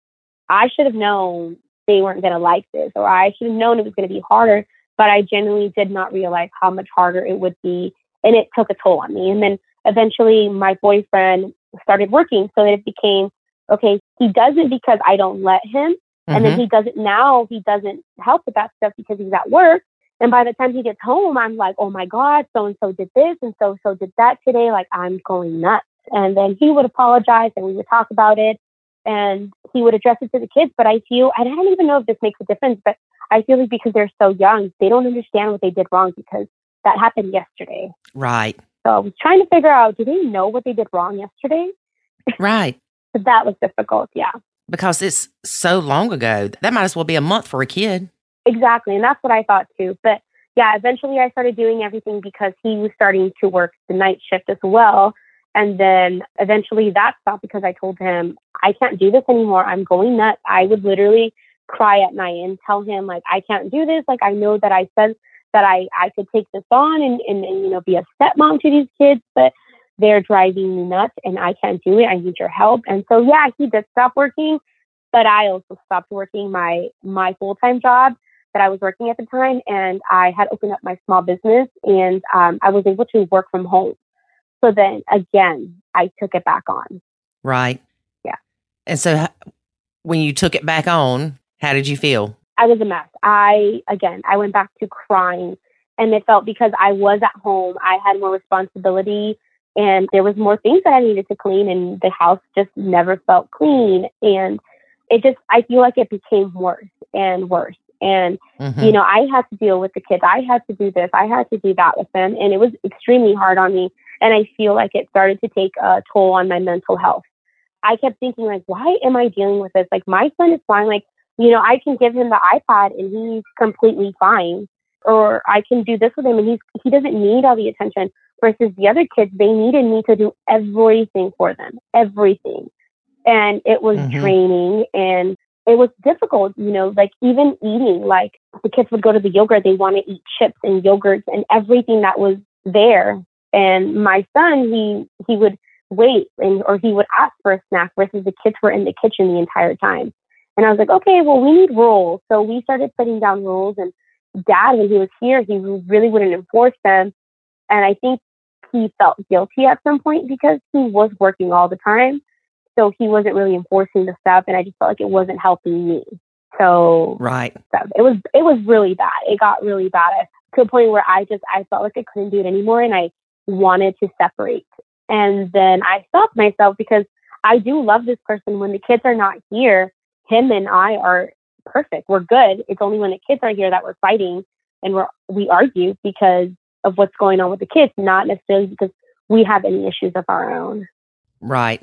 I should have known they weren't going to like this, or I should have known it was going to be harder. But I genuinely did not realize how much harder it would be. And it took a toll on me. And then eventually my boyfriend started working so that it became okay, he does it because I don't let him. Mm-hmm. And then mm-hmm. he does it now. He doesn't help with that stuff because he's at work. And by the time he gets home, I'm like, oh my God, so and so did this and so so did that today. Like I'm going nuts. And then he would apologize and we would talk about it and he would address it to the kids. But I feel, I don't even know if this makes a difference, but I feel like because they're so young, they don't understand what they did wrong because that happened yesterday. Right. So I was trying to figure out, do they know what they did wrong yesterday? Right. that was difficult. Yeah. Because it's so long ago. That might as well be a month for a kid. Exactly. And that's what I thought too. But yeah, eventually I started doing everything because he was starting to work the night shift as well. And then eventually that stopped because I told him, I can't do this anymore. I'm going nuts. I would literally cry at night and tell him, like, I can't do this. Like, I know that I said that I, I could take this on and, and, and, you know, be a stepmom to these kids, but they're driving me nuts and I can't do it. I need your help. And so, yeah, he did stop working, but I also stopped working my, my full time job that I was working at the time, and I had opened up my small business, and um, I was able to work from home. So then again, I took it back on. Right. Yeah. And so when you took it back on, how did you feel? I was a mess. I again, I went back to crying, and it felt because I was at home, I had more responsibility. And there was more things that I needed to clean, and the house just never felt clean. And it just, I feel like it became worse and worse. And, mm-hmm. you know, I had to deal with the kids. I had to do this. I had to do that with them. And it was extremely hard on me. And I feel like it started to take a toll on my mental health. I kept thinking, like, why am I dealing with this? Like, my son is fine. Like, you know, I can give him the iPad and he's completely fine. Or I can do this with him and he's he doesn't need all the attention. Versus the other kids, they needed me to do everything for them, everything. And it was mm-hmm. draining and it was difficult, you know, like even eating, like the kids would go to the yogurt, they want to eat chips and yogurts and everything that was there. And my son, he he would wait and or he would ask for a snack versus the kids were in the kitchen the entire time. And I was like, okay, well, we need rules. So we started putting down rules. And dad, when he was here, he really wouldn't enforce them. And I think he felt guilty at some point because he was working all the time. So he wasn't really enforcing the stuff, and I just felt like it wasn't helping me. So right, it was it was really bad. It got really bad to a point where I just I felt like I couldn't do it anymore, and I wanted to separate. And then I stopped myself because I do love this person. When the kids are not here, him and I are perfect. We're good. It's only when the kids are here that we're fighting and we're we argue because of what's going on with the kids, not necessarily because we have any issues of our own. Right.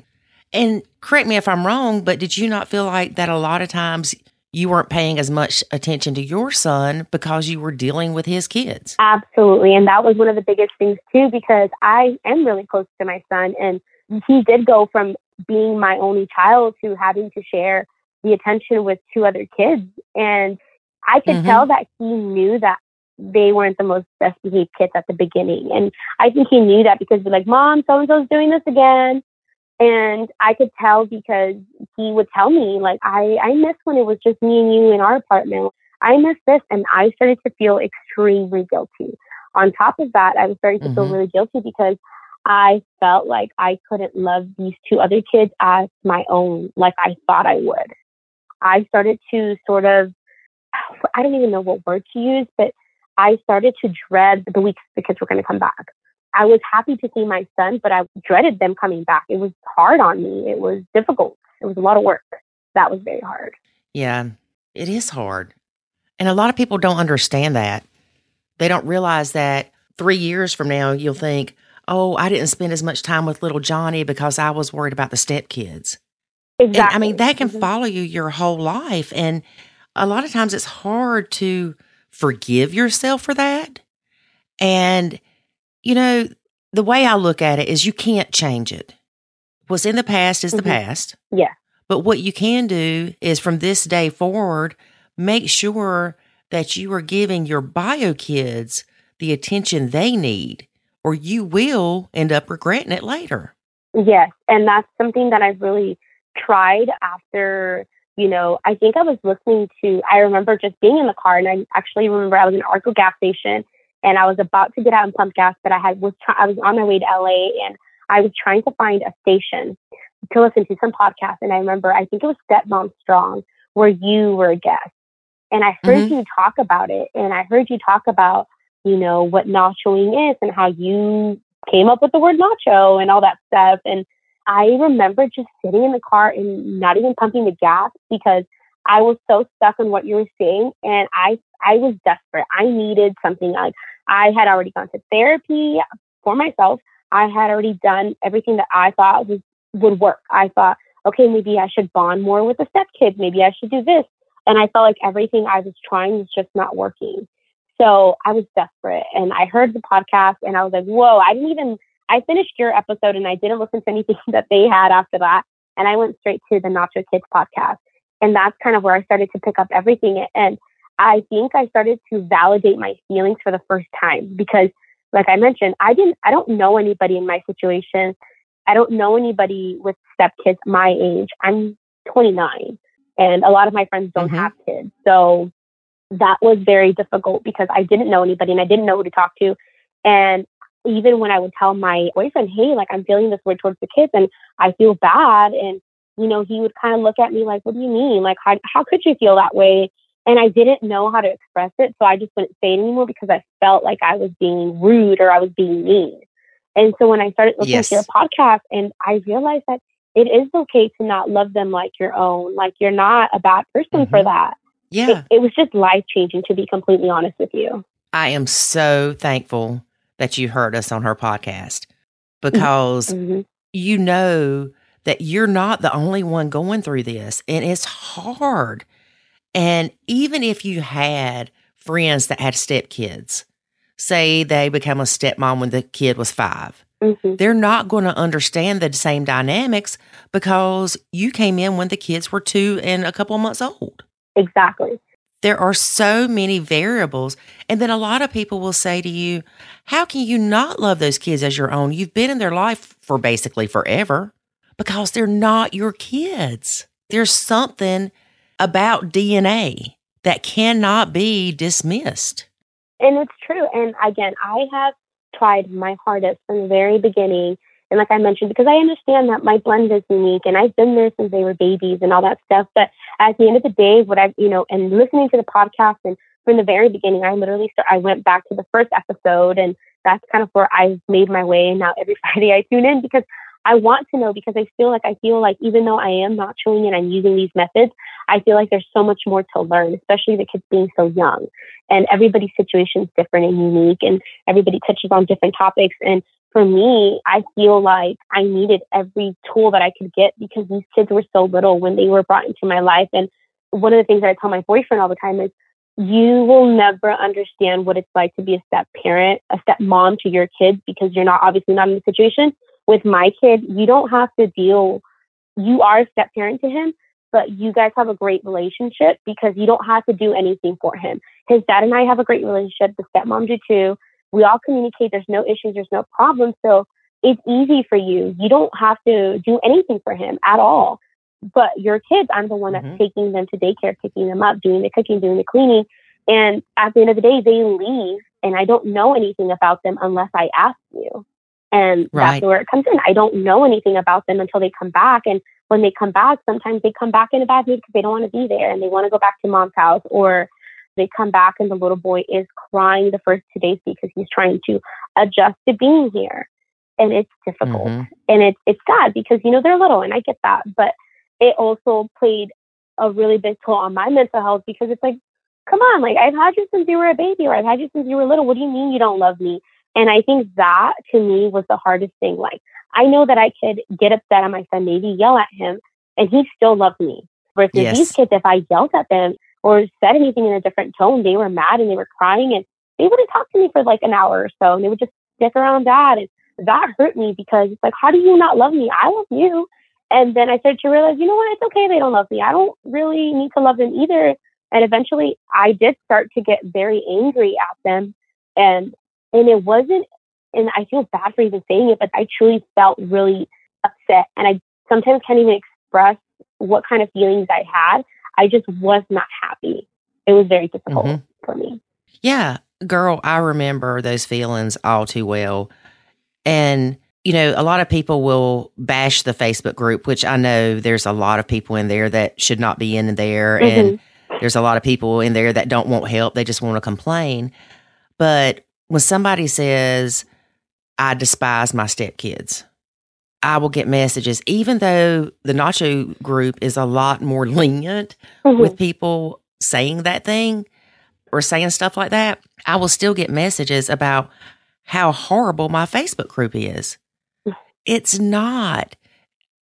And correct me if I'm wrong, but did you not feel like that a lot of times you weren't paying as much attention to your son because you were dealing with his kids? Absolutely. And that was one of the biggest things too, because I am really close to my son and he did go from being my only child to having to share the attention with two other kids. And I could mm-hmm. tell that he knew that they weren't the most best behaved kids at the beginning. And I think he knew that because he's like, Mom, so and so's doing this again. And I could tell because he would tell me, like, I, I miss when it was just me and you in our apartment. I miss this. And I started to feel extremely guilty. On top of that, I was starting to mm-hmm. feel really guilty because I felt like I couldn't love these two other kids as my own, like I thought I would. I started to sort of, I don't even know what word to use, but I started to dread the weeks the kids were going to come back. I was happy to see my son, but I dreaded them coming back. It was hard on me. It was difficult. It was a lot of work. That was very hard. Yeah, it is hard. And a lot of people don't understand that. They don't realize that three years from now, you'll think, oh, I didn't spend as much time with little Johnny because I was worried about the stepkids. Exactly. And, I mean, that can mm-hmm. follow you your whole life. And a lot of times it's hard to forgive yourself for that. And, you know, the way I look at it is you can't change it. What's in the past is mm-hmm. the past. Yeah. But what you can do is from this day forward, make sure that you are giving your bio kids the attention they need, or you will end up regretting it later. Yes. And that's something that I've really tried after you know, I think I was listening to, I remember just being in the car and I actually remember I was in Arco gas station and I was about to get out and pump gas, but I had was try, I was on my way to LA and I was trying to find a station to listen to some podcast. And I remember, I think it was Stepmom Strong, where you were a guest. And I heard mm-hmm. you talk about it. And I heard you talk about, you know, what nachoing is and how you came up with the word nacho and all that stuff. And I remember just sitting in the car and not even pumping the gas because I was so stuck on what you were saying and I I was desperate. I needed something like I had already gone to therapy for myself. I had already done everything that I thought was would work. I thought, okay, maybe I should bond more with the stepkids. Maybe I should do this. And I felt like everything I was trying was just not working. So I was desperate. And I heard the podcast and I was like, whoa, I didn't even I finished your episode and I didn't listen to anything that they had after that. And I went straight to the Nacho Kids podcast. And that's kind of where I started to pick up everything. And I think I started to validate my feelings for the first time because, like I mentioned, I didn't, I don't know anybody in my situation. I don't know anybody with stepkids my age. I'm 29 and a lot of my friends don't mm-hmm. have kids. So that was very difficult because I didn't know anybody and I didn't know who to talk to. And even when I would tell my boyfriend, hey, like I'm feeling this way towards the kids and I feel bad. And, you know, he would kind of look at me like, what do you mean? Like, how, how could you feel that way? And I didn't know how to express it. So I just wouldn't say it anymore because I felt like I was being rude or I was being mean. And so when I started listening yes. to your podcast and I realized that it is okay to not love them like your own, like you're not a bad person mm-hmm. for that. Yeah. It, it was just life changing, to be completely honest with you. I am so thankful that you heard us on her podcast because mm-hmm. you know that you're not the only one going through this and it's hard. And even if you had friends that had stepkids, say they become a stepmom when the kid was 5 mm-hmm. they're not going to understand the same dynamics because you came in when the kids were two and a couple months old. Exactly. There are so many variables. And then a lot of people will say to you, How can you not love those kids as your own? You've been in their life for basically forever because they're not your kids. There's something about DNA that cannot be dismissed. And it's true. And again, I have tried my hardest from the very beginning and like I mentioned, because I understand that my blend is unique and I've been there since they were babies and all that stuff. But at the end of the day, what I've, you know, and listening to the podcast and from the very beginning, I literally start, I went back to the first episode and that's kind of where I've made my way. And now every Friday I tune in because I want to know because I feel like I feel like even though I am nachoing and I'm using these methods, I feel like there's so much more to learn, especially the kids being so young. And everybody's situation is different and unique, and everybody touches on different topics. And for me, I feel like I needed every tool that I could get because these kids were so little when they were brought into my life. And one of the things that I tell my boyfriend all the time is, you will never understand what it's like to be a step parent, a step mom to your kids because you're not obviously not in the situation. With my kid, you don't have to deal you are a step parent to him, but you guys have a great relationship because you don't have to do anything for him. His dad and I have a great relationship. The stepmom do too. We all communicate. There's no issues. There's no problems. So it's easy for you. You don't have to do anything for him at all. But your kids, I'm the one that's Mhm. taking them to daycare, picking them up, doing the cooking, doing the cleaning. And at the end of the day, they leave and I don't know anything about them unless I ask you. And Right. that's where it comes in. I don't know anything about them until they come back. And when they come back, sometimes they come back in a bad mood because they don't want to be there and they want to go back to mom's house or they come back and the little boy is crying the first two days because he's trying to adjust to being here. And it's difficult Mhm. and it's it's sad because you know they're little and I get that, but it also played a really big toll on my mental health because it's like, come on, like I've had you since you were a baby or I've had you since you were little. What do you mean you don't love me? And I think that to me was the hardest thing. Like I know that I could get upset at my son, maybe yell at him, and he still loved me. Versus Yes. these kids, if I yelled at them or said anything in a different tone, they were mad and they were crying and they wouldn't talk to me for like an hour or so and they would just stick around dad. And that hurt me because it's like, how do you not love me? I love you. And then I started to realize, you know what? It's okay they don't love me. I don't really need to love them either. And eventually I did start to get very angry at them. And and it wasn't and I feel bad for even saying it, but I truly felt really upset. And I sometimes can't even express what kind of feelings I had. I just was not happy. It was very difficult Mhm. for me. Yeah, girl, I remember those feelings all too well. And, you know, a lot of people will bash the Facebook group, which I know there's a lot of people in there that should not be in there. And there's a lot of people in there that don't want help. They just want to complain. But when somebody says, I despise my stepkids, I will get messages, even though the Nacho group is a lot more lenient Mhm. with people saying that thing or saying stuff like that, I will still get messages about how horrible my Facebook group is. It's not.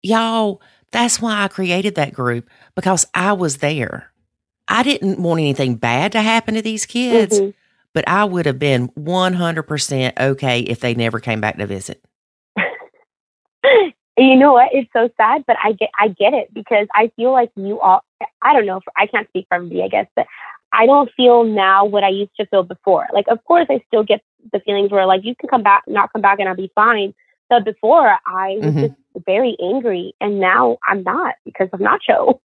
Y'all, that's why I created that group because I was there. I didn't want anything bad to happen to these kids, Mhm. But I would have been 100% okay if they never came back to visit. you know what? It's so sad, but I get I get it because I feel like you all. I don't know. If, I can't speak for everybody, I guess, but I don't feel now what I used to feel before. Like, of course, I still get the feelings where like you can come back, not come back, and I'll be fine. But before, I was Mhm. just very angry, and now I'm not because of Nacho.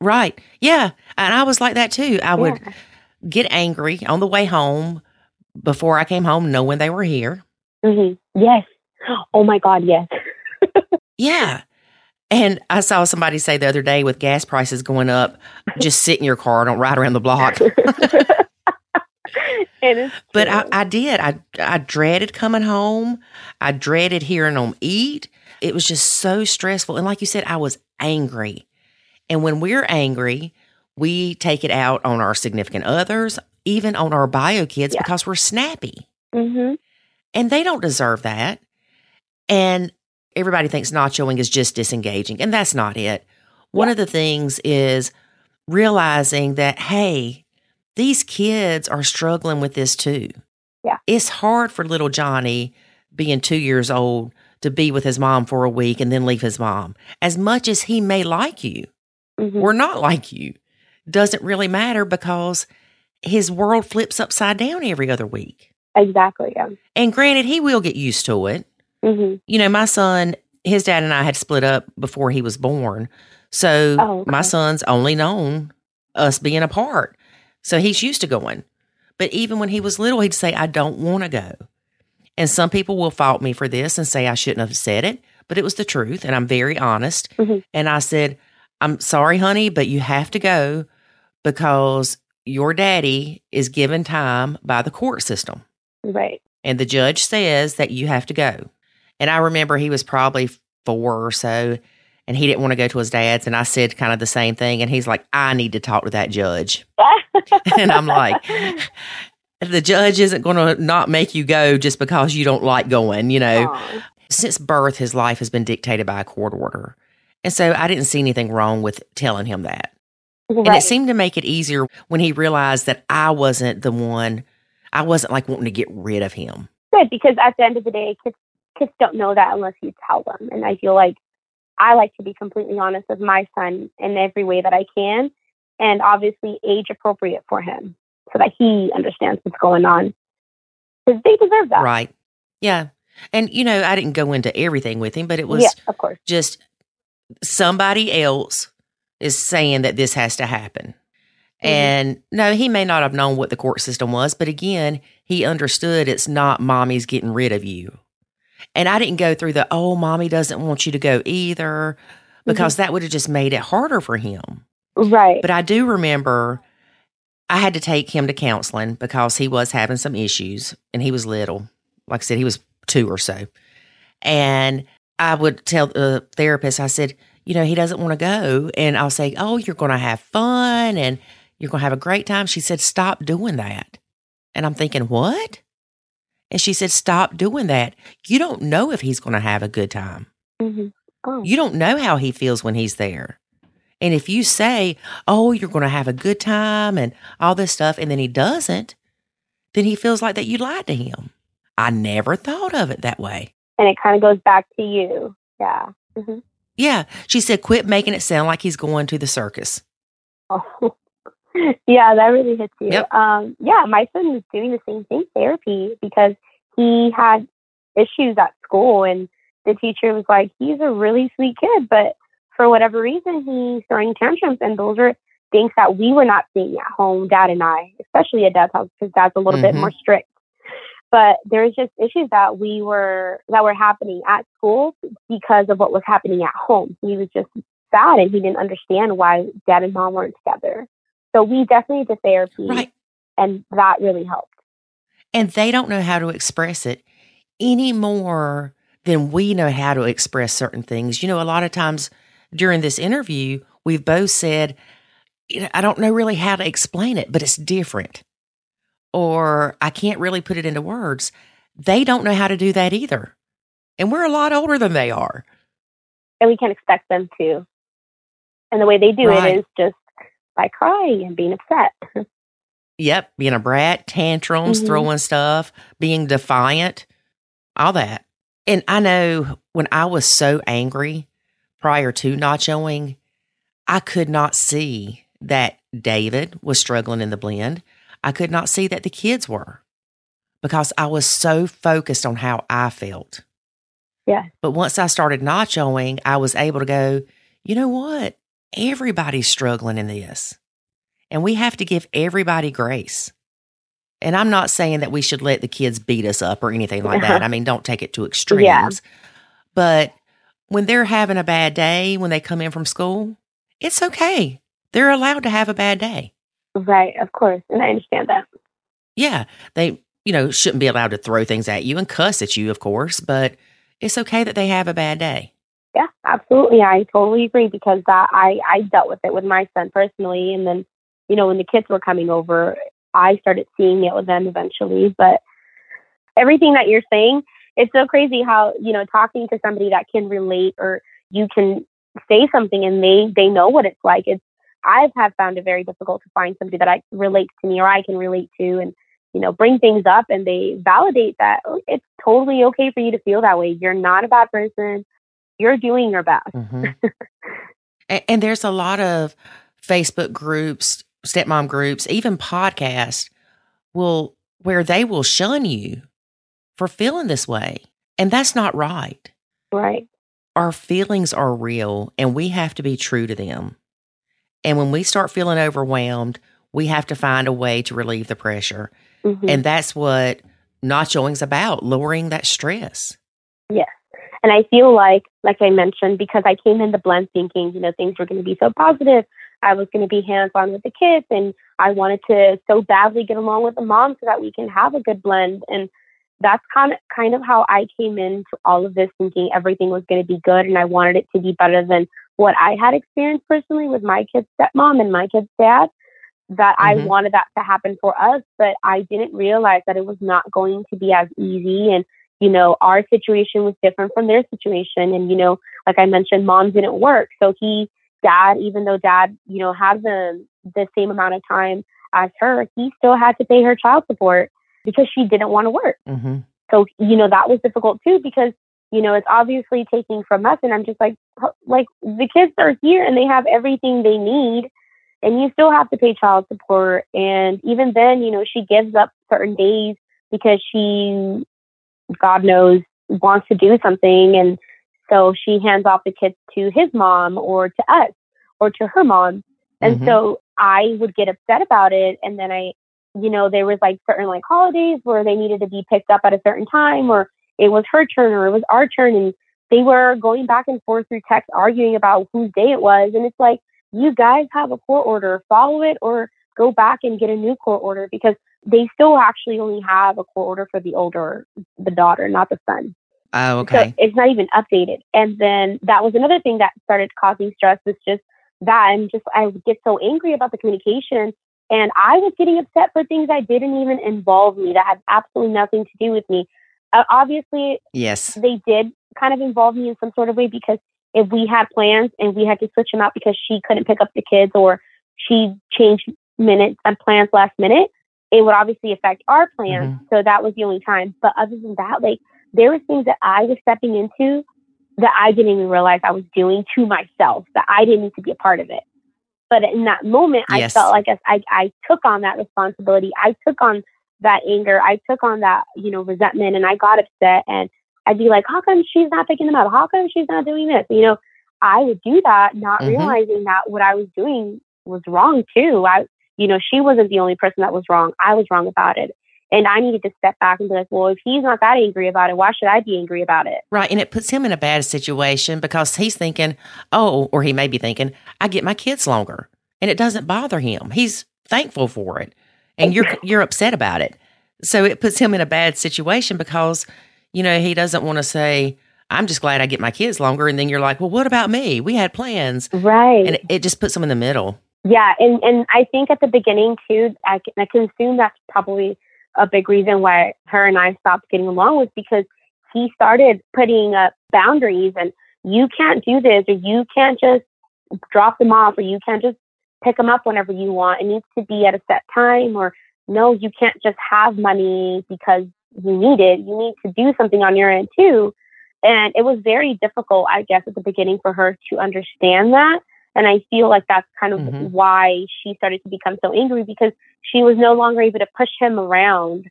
Right. Yeah. And I was like that too. I would Yeah. Get angry on the way home before I came home, knowing they were here. Mhm. Yes. Oh my God. Yes. Yeah. And I saw somebody say the other day with gas prices going up, just sit in your car, don't ride around the block. But I. I did. I, I dreaded coming home. I dreaded hearing them eat. It was just so stressful. And like you said, I was angry. And when we're angry, we take it out on our significant others, even on our bio kids, Yeah. because we're snappy. Mhm. and they don't deserve that. And everybody thinks nachoing is just disengaging, and that's not it. One of the things is realizing that, hey, these kids are struggling with this too. Yeah. It's hard for little Johnny, being two years old, to be with his mom for a week and then leave his mom. As much as he may like you Mhm. or not like you, doesn't really matter because his world flips upside down every other week. Exactly. Yeah. And granted, he will get used to it. hmm You know, my son, his dad and I had split up before he was born. So Oh, okay. my son's only known us being apart. So he's used to going. But even when he was little, he'd say, I don't want to go. And some people will fault me for this and say I shouldn't have said it, but it was the truth. And I'm very honest. Mhm. And I said, I'm sorry, honey, but you have to go because your daddy is given time by the court system Right. and the judge says that you have to go. And I remember he was probably four or so, and he didn't want to go to his dad's. And I said kind of the same thing. And he's like, I need to talk to that judge. and I'm like, the judge isn't going to not make you go just because you don't like going, you know. Aw. Since birth, his life has been dictated by a court order. And so I didn't see anything wrong with telling him that. And it seemed to make it easier when he realized that I wasn't the one, I wasn't like wanting to get rid of him. good because at the end of the day, kids kids don't know that unless you tell them. And I feel like I like to be completely honest with my son in every way that I can, and obviously age appropriate for him so that he understands what's going on. Because they deserve that. Right. Yeah. And, you know, I didn't go into everything with him, but it was yeah, of course. just somebody else is saying that this has to happen. Mhm. And no, he may not have known what the court system was, but again, he understood it's not mommy's getting rid of you. And I didn't go through the, oh, mommy doesn't want you to go either, because that would have just made it harder for him. Right. But I do remember I had to take him to counseling because he was having some issues and he was little. Like I said, he was two or so. And I would tell the therapist, I said, you know, he doesn't want to go. And I'll say, oh, you're going to have fun and you're going to have a great time. She said, stop doing that. And I'm thinking, what? And she said, stop doing that. You don't know if he's going to have a good time. hmm Oh. You don't know how he feels when he's there. And if you say, oh, you're going to have a good time and all this stuff, and then he doesn't, then he feels like that you lied to him. I never thought of it that way. And it kind of goes back to you. Yeah. hmm Yeah. She said, quit making it sound like he's going to the circus. Oh. yeah, that really hits you. Yep. Um, yeah, my son was doing the same thing, therapy, because he had issues at school, and the teacher was like, "He's a really sweet kid, but for whatever reason, he's throwing tantrums." And those are things that we were not seeing at home, Dad and I, especially at Dad's house, because Dad's a little bit Mhm. more strict. But there's just issues that we were that were happening at school because of what was happening at home. He was just sad and he didn't understand why dad and mom weren't together. So we definitely did therapy Right. and that really helped. And they don't know how to express it any more than we know how to express certain things. You know, a lot of times during this interview, we've both said, I don't know really how to explain it, but it's different. Or I can't really put it into words. They don't know how to do that either. And we're a lot older than they are. And we can't expect them to. And the way they do Right. it is just by crying and being upset. Yep, being a brat, tantrums, Mhm. throwing stuff, being defiant, all that. And I know when I was so angry prior to nachoing, I could not see that David was struggling in the blend. I could not see that the kids were because I was so focused on how I felt. Yeah. But once I started nachoing, I was able to go, you know what? Everybody's struggling in this. And we have to give everybody grace. And I'm not saying that we should let the kids beat us up or anything like that. I mean, don't take it to extremes. Yeah. But when they're having a bad day, when they come in from school, it's okay. They're allowed to have a bad day. Right, of course. And I understand that. Yeah, they, you know, shouldn't be allowed to throw things at you and cuss at you, of course, but it's okay that they have a bad day. Yeah, absolutely. I totally agree because that I, I dealt with it with my son personally. And then, you know, when the kids were coming over, I started seeing it with them eventually. But everything that you're saying, it's so crazy how, you know, talking to somebody that can relate or you can say something and they, they know what it's like. It's, I've found it very difficult to find somebody that I relates to me or I can relate to and, you know, bring things up and they validate that oh, it's totally okay for you to feel that way. You're not a bad person. You're doing your best. Mhm. and, and there's a lot of Facebook groups, stepmom groups, even podcasts will where they will shun you for feeling this way. And that's not right. Right. Our feelings are real and we have to be true to them. And when we start feeling overwhelmed, we have to find a way to relieve the pressure. Mhm. And that's what nachoing's about, lowering that stress. Yes. And I feel like, like I mentioned, because I came in the blend thinking, you know, things were going to be so positive. I was going to be hands on with the kids and I wanted to so badly get along with the mom so that we can have a good blend. And that's kind of kind of how I came into all of this thinking everything was going to be good and I wanted it to be better than what I had experienced personally with my kid's stepmom and my kid's dad. That I Mhm. wanted that to happen for us, but I didn't realize that it was not going to be as easy and you know, our situation was different from their situation. And, you know, like I mentioned, mom didn't work. So he, dad, even though dad, you know, had the, the same amount of time as her, he still had to pay her child support because she didn't want to work. hmm So, you know, that was difficult too because you know, it's obviously taking from us. And I'm just like, like the kids are here and they have everything they need. And you still have to pay child support. And even then, you know, she gives up certain days because she, God knows, wants to do something. And so she hands off the kids to his mom or to us or to her mom. And mm-hmm. so I would get upset about it. And then I, you know, there was like certain like holidays where they needed to be picked up at a certain time or it was her turn or it was our turn. And they were going back and forth through text arguing about whose day it was. And it's like, you guys have a court order, follow it or go back and get a new court order because they still actually only have a court order for the older, the daughter, not the son. Oh, okay. So it's not even updated. And then that was another thing that started causing stress was just that. And just, I would get so angry about the communication. And I was getting upset for things that didn't even involve me, that had absolutely nothing to do with me. Uh, obviously, yes, they did kind of involve me in some sort of way because if we had plans and we had to switch them out because she couldn't pick up the kids or she changed minutes and plans last minute, it would obviously affect our plans. Mm-hmm. So that was the only time. But other than that, like there were things that I was stepping into that I didn't even realize I was doing to myself, that I didn't need to be a part of it. But in that moment, yes. I felt like I, I took on that responsibility. I took on that anger. I took on that, you know, resentment and I got upset and I'd be like, how come she's not picking them up? How come she's not doing this? You know, I would do that, not mm-hmm. realizing that what I was doing was wrong too. I, you know, she wasn't the only person that was wrong. I was wrong about it. And I needed to step back and be like, well, if he's not that angry about it, why should I be angry about it? Right. And it puts him in a bad situation because he's thinking, oh, or he may be thinking, I get my kids longer. And it doesn't bother him. He's thankful for it. And you're you're upset about it. So it puts him in a bad situation because, you know, he doesn't want to say, I'm just glad I get my kids longer. And then you're like, well, what about me? We had plans. Right. And it, it just puts them in the middle. Yeah. And, and I think at the beginning, too, I, I can assume that's probably a big reason why her and I stopped getting along was because he started putting up boundaries and you can't do this or you can't just drop them off or you can't just pick them up whenever you want. It needs to be at a set time or no, you can't just have money because you need it. You need to do something on your end too. And it was very difficult, I guess, at the beginning for her to understand that. And I feel like that's kind of mm-hmm. why she started to become so angry because she was no longer able to push him around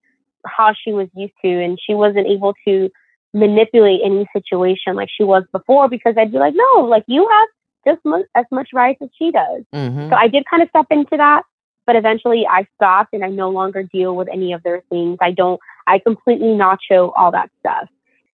how she was used to. And she wasn't able to manipulate any situation like she was before because I'd be like, no, like you have just as much rice as she does. Mm-hmm. So I did kind of step into that. But eventually I stopped and I no longer deal with any of their things. I don't, I completely nacho all that stuff.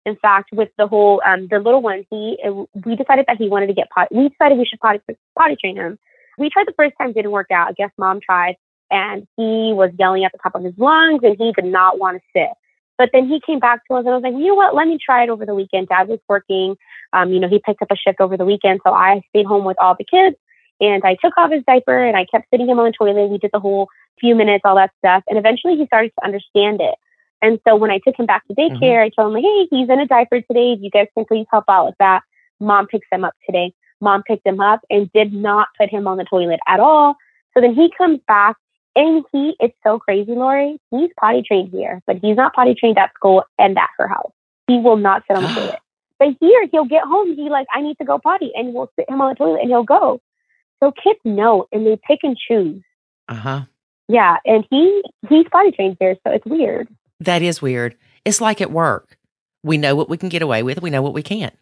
In fact, with the whole, um, the little one, he, we decided that he wanted to get potty. We decided we should potty, potty train him. We tried the first time, didn't work out. I guess mom tried and he was yelling at the top of his lungs and he did not want to sit. But then he came back to us and I was like, you know what? Let me try it over the weekend. Dad was working. Um, you know, he picked up a shift over the weekend. So I stayed home with all the kids and I took off his diaper and I kept sitting him on the toilet. We did the whole few minutes, all that stuff. And eventually he started to understand it. And so when I took him back to daycare, mm-hmm. I told him, hey, he's in a diaper today. If you guys can please help out with that. Mom picks him up today. Mom picked him up and did not put him on the toilet at all. So then he comes back and he, is so crazy, Lori. He's potty trained here, but he's not potty trained at school and at her house. He will not sit on the toilet. But here, he'll get home. He like, I need to go potty, and we'll sit him on the toilet, and he'll go. So kids know and they pick and choose. Uh huh. Yeah, and he he's potty trained here, so it's weird. That is weird. It's like at work. We know what we can get away with. We know what we can't.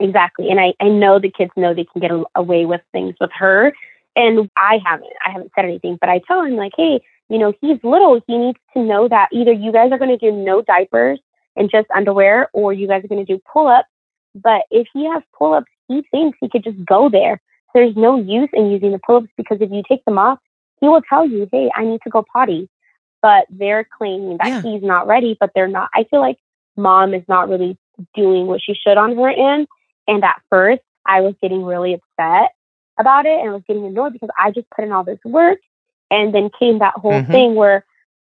Exactly, and I I know the kids know they can get away with things with her, and I haven't. I haven't said anything, but I tell him like, hey, you know, he's little. He needs to know that either you guys are going to do no diapers and just underwear, or you guys are going to do pull ups. But if he has pull ups, he thinks he could just go there there's no use in using the pull-ups because if you take them off, he will tell you, hey, I need to go potty. But they're claiming that yeah. he's not ready, but they're not. I feel like mom is not really doing what she should on her end. And at first, I was getting really upset about it and I was getting annoyed because I just put in all this work. And then came that whole mm-hmm. thing where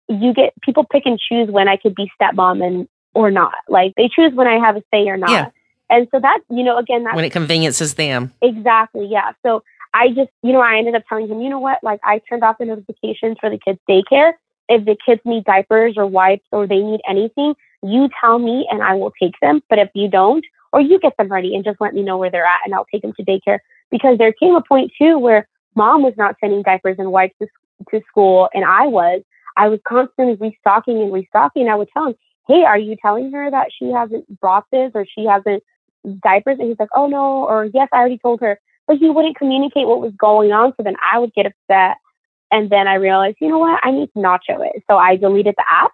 you get people pick and choose when I could be stepmom and or not. Like they choose when I have a say or not. Yeah. And so that, you know, again, that's when it conveniences them. Exactly. Yeah. So I just, you know, I ended up telling him, you know what, like I turned off the notifications for the kids' daycare. If the kids need diapers or wipes or they need anything, you tell me and I will take them. But if you don't, or you get them ready and just let me know where they're at and I'll take them to daycare. Because there came a point too where mom was not sending diapers and wipes to, to school and I was. I was constantly restocking and restocking. I would tell him, hey, are you telling her that she hasn't brought this or she hasn't diapers? And he's like, oh no, or yes, I already told her. But he wouldn't communicate what was going on. So then I would get upset. And then I realized, you know what? I need to nacho it. So I deleted the app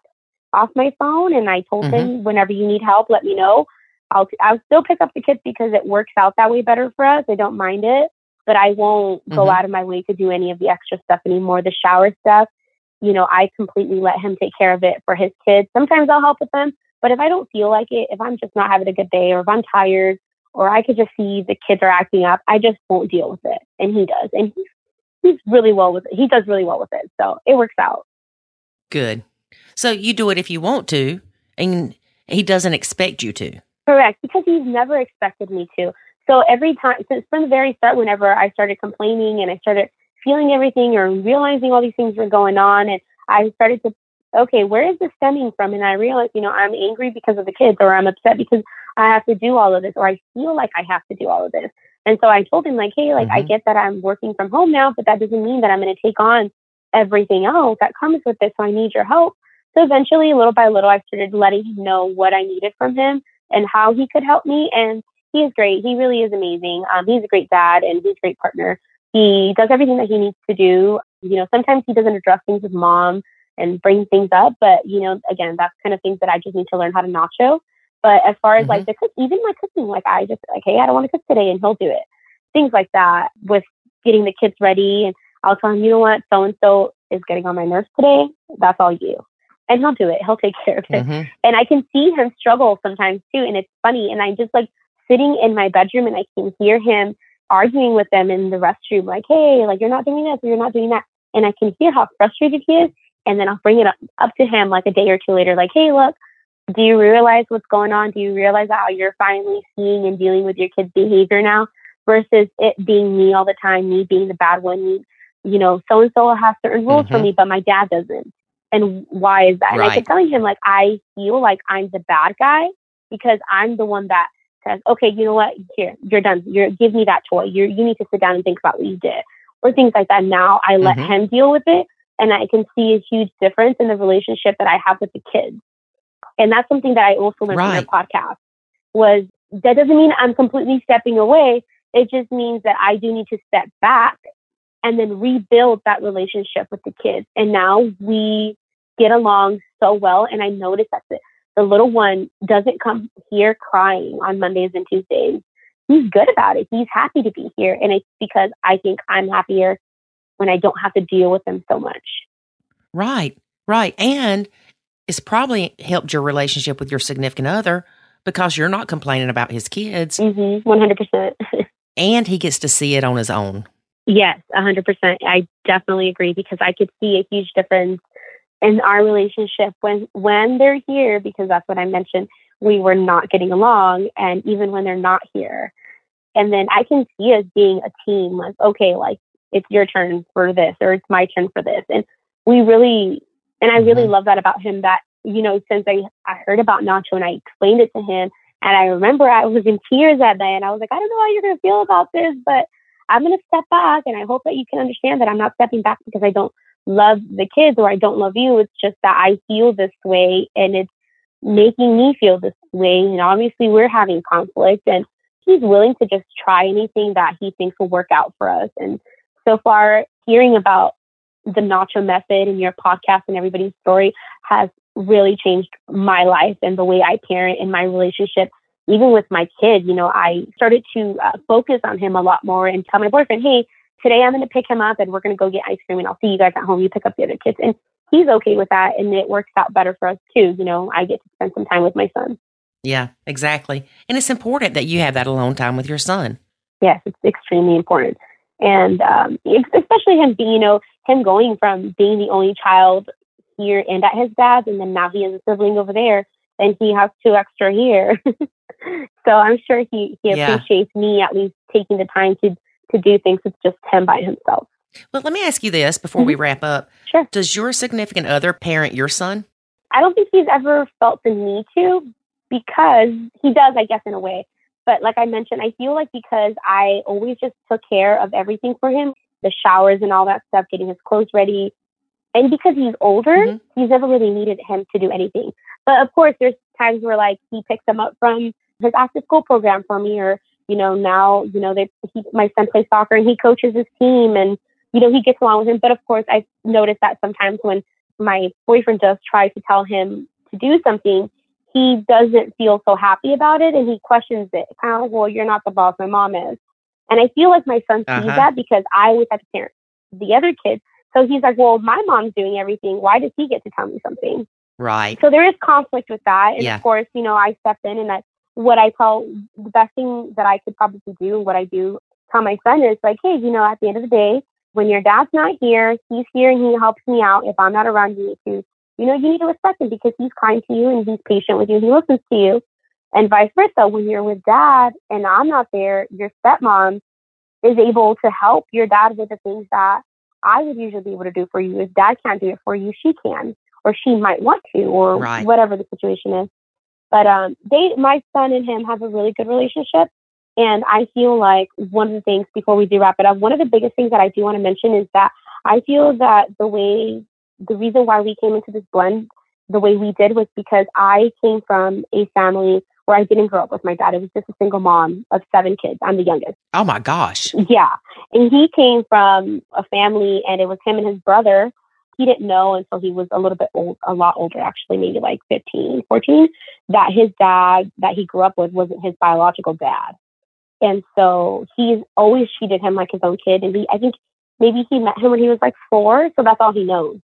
off my phone and I told mm-hmm. him, whenever you need help, let me know. I'll, I'll still pick up the kids because it works out that way better for us. I don't mind it, but I won't mm-hmm. go out of my way to do any of the extra stuff anymore. The shower stuff, you know, I completely let him take care of it for his kids. Sometimes I'll help with them, but if I don't feel like it, if I'm just not having a good day or if I'm tired or I could just see the kids are acting up, I just won't deal with it. And he does. And he's, he's really well with it. He does really well with it. So it works out. Good. So you do it if you want to, and he doesn't expect you to. Correct, because he's never expected me to. So every time, since from the very start, whenever I started complaining and I started feeling everything or realizing all these things were going on, and I started to, okay, where is this stemming from? And I realized, you know, I'm angry because of the kids, or I'm upset because I have to do all of this, or I feel like I have to do all of this. And so I told him, like, hey, like, mm-hmm. I get that I'm working from home now, but that doesn't mean that I'm going to take on everything else that comes with this. So I need your help. So eventually, little by little, I started letting him know what I needed from him and how he could help me. And he is great. He really is amazing. Um, he's a great dad and he's a great partner. He does everything that he needs to do. You know, sometimes he doesn't address things with mom and bring things up, but you know, again, that's kind of things that I just need to learn how to nacho. But as far as mm-hmm. like the cook, even my cooking, like I just like, hey, I don't want to cook today, and he'll do it. Things like that with getting the kids ready, and I'll tell him, you know what, so and so is getting on my nerves today. That's all you and he'll do it. He'll take care of it. Mm-hmm. And I can see him struggle sometimes too. And it's funny. And I'm just like sitting in my bedroom and I can hear him arguing with them in the restroom, like, hey, like you're not doing this or you're not doing that. And I can hear how frustrated he is. And then I'll bring it up, up to him like a day or two later, like, hey, look, do you realize what's going on? Do you realize how you're finally seeing and dealing with your kid's behavior now versus it being me all the time, me being the bad one, me, you know, so and so has certain rules mm-hmm. for me, but my dad doesn't and why is that? Right. And I kept telling him like I feel like I'm the bad guy because I'm the one that says, okay, you know what, here you're done. You're give me that toy. You you need to sit down and think about what you did or things like that. Now I let mm-hmm. him deal with it, and I can see a huge difference in the relationship that I have with the kids. And that's something that I also learned right. from your podcast was that doesn't mean I'm completely stepping away. It just means that I do need to step back and then rebuild that relationship with the kids. And now we get along so well. And I noticed that the, the little one doesn't come here crying on Mondays and Tuesdays. He's good about it. He's happy to be here. And it's because I think I'm happier when I don't have to deal with them so much. Right, right. And it's probably helped your relationship with your significant other because you're not complaining about his kids. Mm-hmm, 100%. and he gets to see it on his own. Yes, 100%. I definitely agree because I could see a huge difference in our relationship when when they're here because that's what I mentioned we were not getting along and even when they're not here and then I can see us being a team like okay like it's your turn for this or it's my turn for this and we really and I really mm-hmm. love that about him that you know since I I heard about Nacho and I explained it to him and I remember I was in tears that day and I was like I don't know how you're going to feel about this but I'm going to step back and I hope that you can understand that I'm not stepping back because I don't love the kids or I don't love you. It's just that I feel this way and it's making me feel this way. And obviously, we're having conflict, and he's willing to just try anything that he thinks will work out for us. And so far, hearing about the Nacho method and your podcast and everybody's story has really changed my life and the way I parent in my relationship. Even with my kid, you know, I started to uh, focus on him a lot more and tell my boyfriend, hey, today I'm going to pick him up and we're going to go get ice cream and I'll see you guys at home. You pick up the other kids. And he's okay with that. And it works out better for us too. You know, I get to spend some time with my son. Yeah, exactly. And it's important that you have that alone time with your son. Yes, it's extremely important. And um, especially him being, you know, him going from being the only child here and at his dad's, and then now he has a sibling over there, and he has two extra here. so I'm sure he, he appreciates yeah. me at least taking the time to to do things with just him by himself. Well, let me ask you this before mm-hmm. we wrap up. Sure. Does your significant other parent your son? I don't think he's ever felt the need to because he does, I guess, in a way. But like I mentioned, I feel like because I always just took care of everything for him, the showers and all that stuff, getting his clothes ready. And because he's older, Mhm. he's never really needed him to do anything. But of course, there's times where like he picks them up from his after school program for me, or you know now you know they he, my son plays soccer and he coaches his team, and you know he gets along with him. But of course, I noticed that sometimes when my boyfriend does try to tell him to do something, he doesn't feel so happy about it, and he questions it. Kind of like, well, you're not the boss, my mom is. And I feel like my son sees Uh-huh. that because I always have to parent the other kids. So he's like, well, my mom's doing everything. Why does he get to tell me something? Right. So there is conflict with that. And Yeah. of course, you know, I step in and that what I tell the best thing that I could probably do, what I do tell my son is like, hey, you know, at the end of the day, when your dad's not here, he's here and he helps me out. If I'm not around, you need to, you know, you need to respect him because he's kind to you and he's patient with you and he listens to you. And vice versa. When you're with dad and I'm not there, your stepmom is able to help your dad with the things that I would usually be able to do for you. If dad can't do it for you, she can or she might want to, or Right. whatever the situation is. But um, they, my son and him have a really good relationship, and I feel like one of the things before we do wrap it up, one of the biggest things that I do want to mention is that I feel that the way, the reason why we came into this blend the way we did was because I came from a family where I didn't grow up with my dad. It was just a single mom of seven kids. I'm the youngest. Oh my gosh. Yeah. And he came from a family and it was him and his brother. He didn't know until he was a little bit old, a lot older, actually, maybe like 15, 14, that his dad that he grew up with wasn't his biological dad. And so he's always treated him like his own kid. And he, I think maybe he met him when he was like four. So that's all he knows.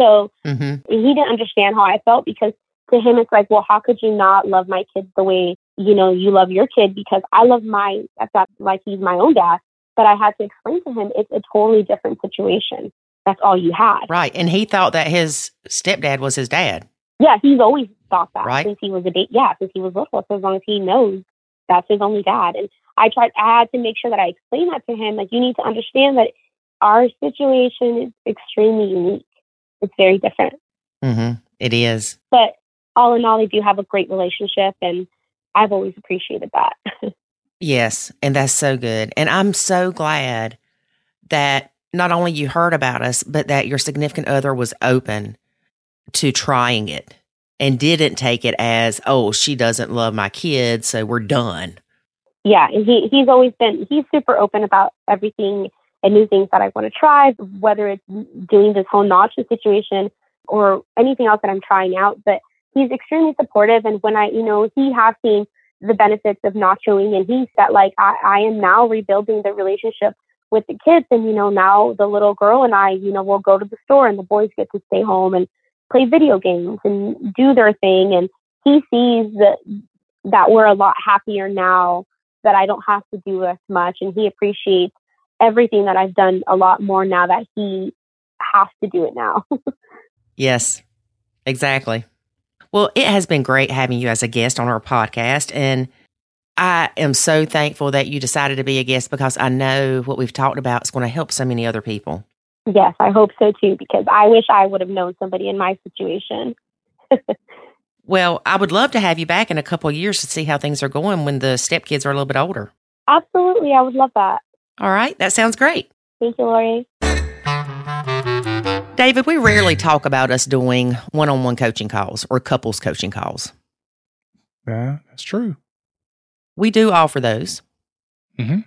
So hmm he didn't understand how I felt because to him it's like, well, how could you not love my kids the way you know you love your kid? Because I love my I thought like he's my own dad, but I had to explain to him it's a totally different situation. That's all you had. Right. And he thought that his stepdad was his dad. Yeah, he's always thought that Right. since he was a baby. Yeah, since he was little. So as long as he knows that's his only dad, and I tried, I had to make sure that I explained that to him. Like you need to understand that our situation is extremely unique. It's very different. hmm It is. but all in all, they do have a great relationship, and I've always appreciated that. Yes. And that's so good. And I'm so glad that not only you heard about us, but that your significant other was open to trying it and didn't take it as, oh, she doesn't love my kids, so we're done. yeah, he he's always been he's super open about everything and new things that I want to try, whether it's doing this whole nacho situation or anything else that I'm trying out. But he's extremely supportive, and when I you know he has seen the benefits of nachoing, and he said like I, I am now rebuilding the relationship with the kids, and you know now the little girl and I you know will go to the store, and the boys get to stay home and play video games and do their thing, and he sees that that we're a lot happier now that I don't have to do as much. And he appreciates everything that I've done a lot more now that he has to do it now. Yes, exactly. Well, it has been great having you as a guest on our podcast. And I am so thankful that you decided to be a guest because I know what we've talked about is going to help so many other people. yes, I hope so too, because I wish I would have known somebody in my situation. Well, I would love to have you back in a couple of years to see how things are going when the stepkids are a little bit older. Absolutely. I would love that. All right, that sounds great. Thank you, Lori. David, we rarely talk about us doing one on one coaching calls or couples coaching calls. Yeah, that's true. We do offer those. Mhm.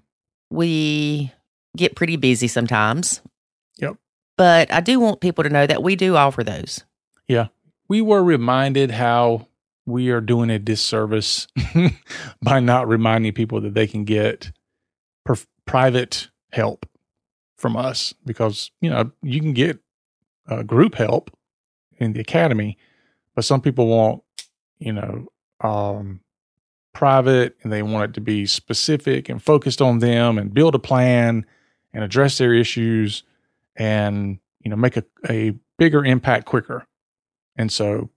We get pretty busy sometimes. Yep. But I do want people to know that we do offer those. Yeah. We were reminded how we are doing a disservice by not reminding people that they can get per- private help from us because, you know, you can get uh, group help in the academy, but some people want, you know, um, private and they want it to be specific and focused on them and build a plan and address their issues and, you know, make a, a bigger impact quicker. And so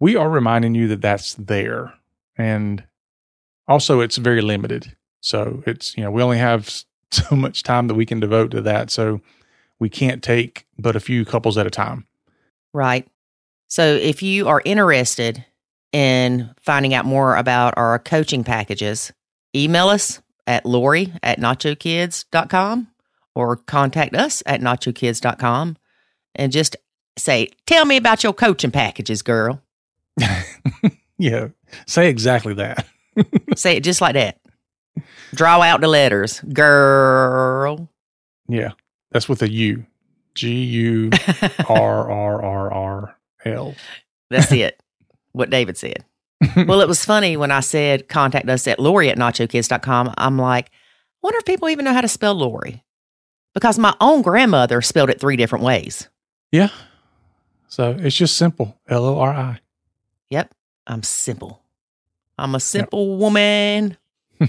we are reminding you that that's there. And also, it's very limited. So it's, you know, we only have so much time that we can devote to that. So we can't take but a few couples at a time. Right. So if you are interested in finding out more about our coaching packages, email us at Lori at nachokids.com or contact us at nachokids.com and just say, Tell me about your coaching packages, girl. Yeah. Say exactly that. say it just like that. Draw out the letters, girl. Yeah. That's with a U. G U R R R R L. That's it. What David said. well, it was funny when I said contact us at Lori at nachokids.com. I'm like, wonder if people even know how to spell Lori. Because my own grandmother spelled it three different ways. Yeah. So it's just simple. L O R I. Yep. I'm simple. I'm a simple yep. woman.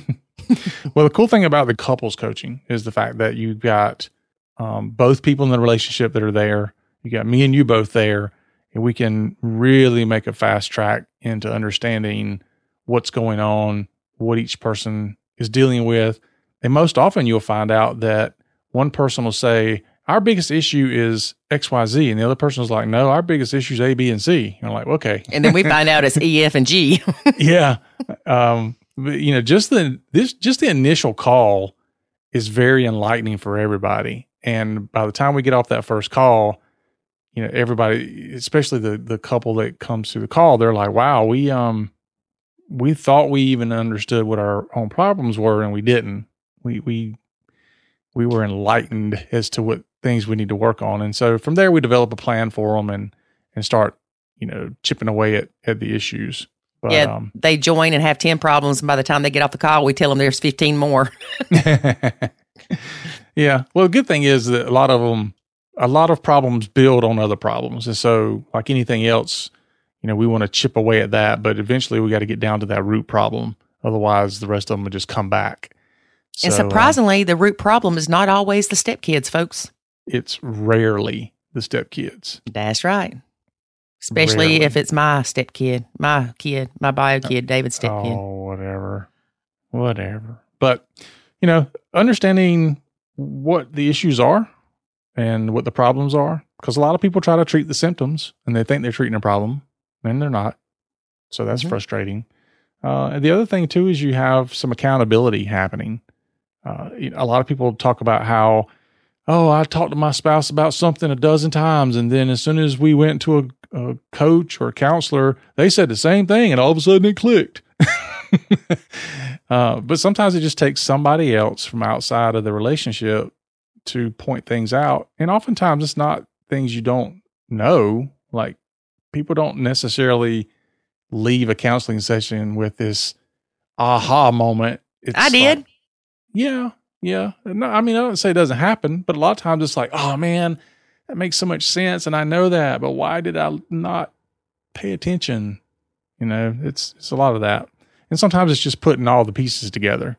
well, the cool thing about the couples coaching is the fact that you've got um, both people in the relationship that are there. You got me and you both there, we can really make a fast track into understanding what's going on, what each person is dealing with. And most often you'll find out that one person will say, Our biggest issue is XYZ. And the other person is like, No, our biggest issue is A, B, and C. And I'm like, Okay. And then we find out it's E, F, and G. yeah. Um, but, you know, just the this just the initial call is very enlightening for everybody. And by the time we get off that first call, you know, everybody, especially the the couple that comes to the call, they're like, "Wow, we um we thought we even understood what our own problems were, and we didn't. We we we were enlightened as to what things we need to work on, and so from there we develop a plan for them and and start you know chipping away at at the issues. But, yeah, um, they join and have ten problems, and by the time they get off the call, we tell them there's fifteen more. yeah, well, the good thing is that a lot of them a lot of problems build on other problems. And so, like anything else, you know, we want to chip away at that, but eventually we got to get down to that root problem. Otherwise, the rest of them will just come back. So, and surprisingly, the root problem is not always the stepkids, folks. It's rarely the stepkids. That's right. Especially rarely. if it's my stepkid, my kid, my bio uh, kid, David's stepkid. Oh, whatever. Whatever. But, you know, understanding what the issues are and what the problems are. Because a lot of people try to treat the symptoms and they think they're treating a problem and they're not. So that's mm-hmm. frustrating. Uh, and the other thing too is you have some accountability happening. Uh, a lot of people talk about how, oh, I talked to my spouse about something a dozen times, and then as soon as we went to a, a coach or a counselor, they said the same thing, and all of a sudden it clicked. uh, but sometimes it just takes somebody else from outside of the relationship to point things out. And oftentimes it's not things you don't know. Like people don't necessarily leave a counseling session with this aha moment. It's I did. Like, yeah. Yeah. No, I mean, I don't say it doesn't happen, but a lot of times it's like, oh man, that makes so much sense. And I know that, but why did I not pay attention? You know, it's, it's a lot of that. And sometimes it's just putting all the pieces together.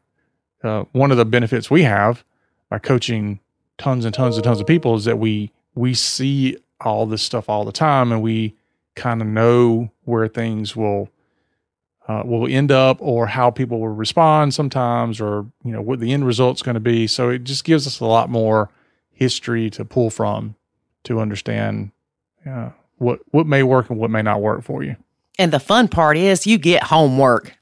Uh, one of the benefits we have by coaching tons and tons and tons of people is that we we see all this stuff all the time and we kind of know where things will uh, will end up or how people will respond sometimes or you know what the end result's going to be. So it just gives us a lot more history to pull from to understand uh, what what may work and what may not work for you. And the fun part is you get homework.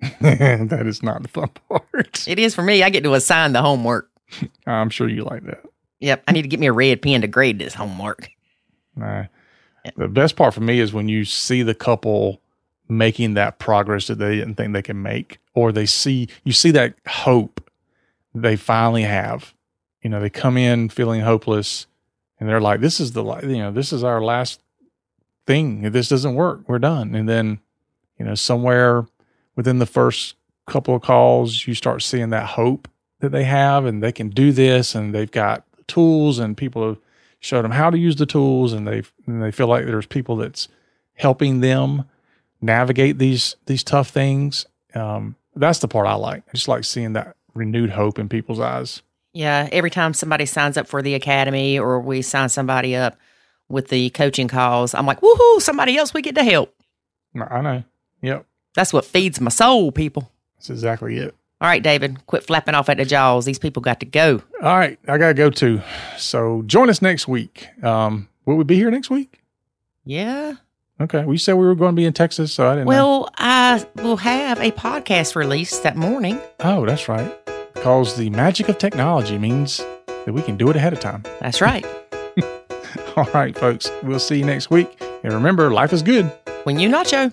That is not the fun part. It is for me. I get to assign the homework I'm sure you like that. Yep. I need to get me a red pen to grade this homework. Nah. The best part for me is when you see the couple making that progress that they didn't think they can make, or they see, you see that hope they finally have. You know, they come in feeling hopeless and they're like, this is the, you know, this is our last thing. If this doesn't work, we're done. And then, you know, somewhere within the first couple of calls, you start seeing that hope that they have and they can do this and they've got tools and people have showed them how to use the tools and they and they feel like there's people that's helping them navigate these these tough things. Um, that's the part I like. I just like seeing that renewed hope in people's eyes. Yeah, every time somebody signs up for the academy or we sign somebody up with the coaching calls, I'm like, woohoo, somebody else we get to help. I know. Yep. That's what feeds my soul, people. That's exactly it. All right, David, quit flapping off at the jaws. These people got to go. All right, I got to go too. So join us next week. Um, will we be here next week? Yeah. Okay. We said we were going to be in Texas, so I didn't know. Well, I will have a podcast release that morning. Oh, that's right. Because the magic of technology means that we can do it ahead of time. That's right. All right, folks. We'll see you next week. And remember, life is good. When you nacho.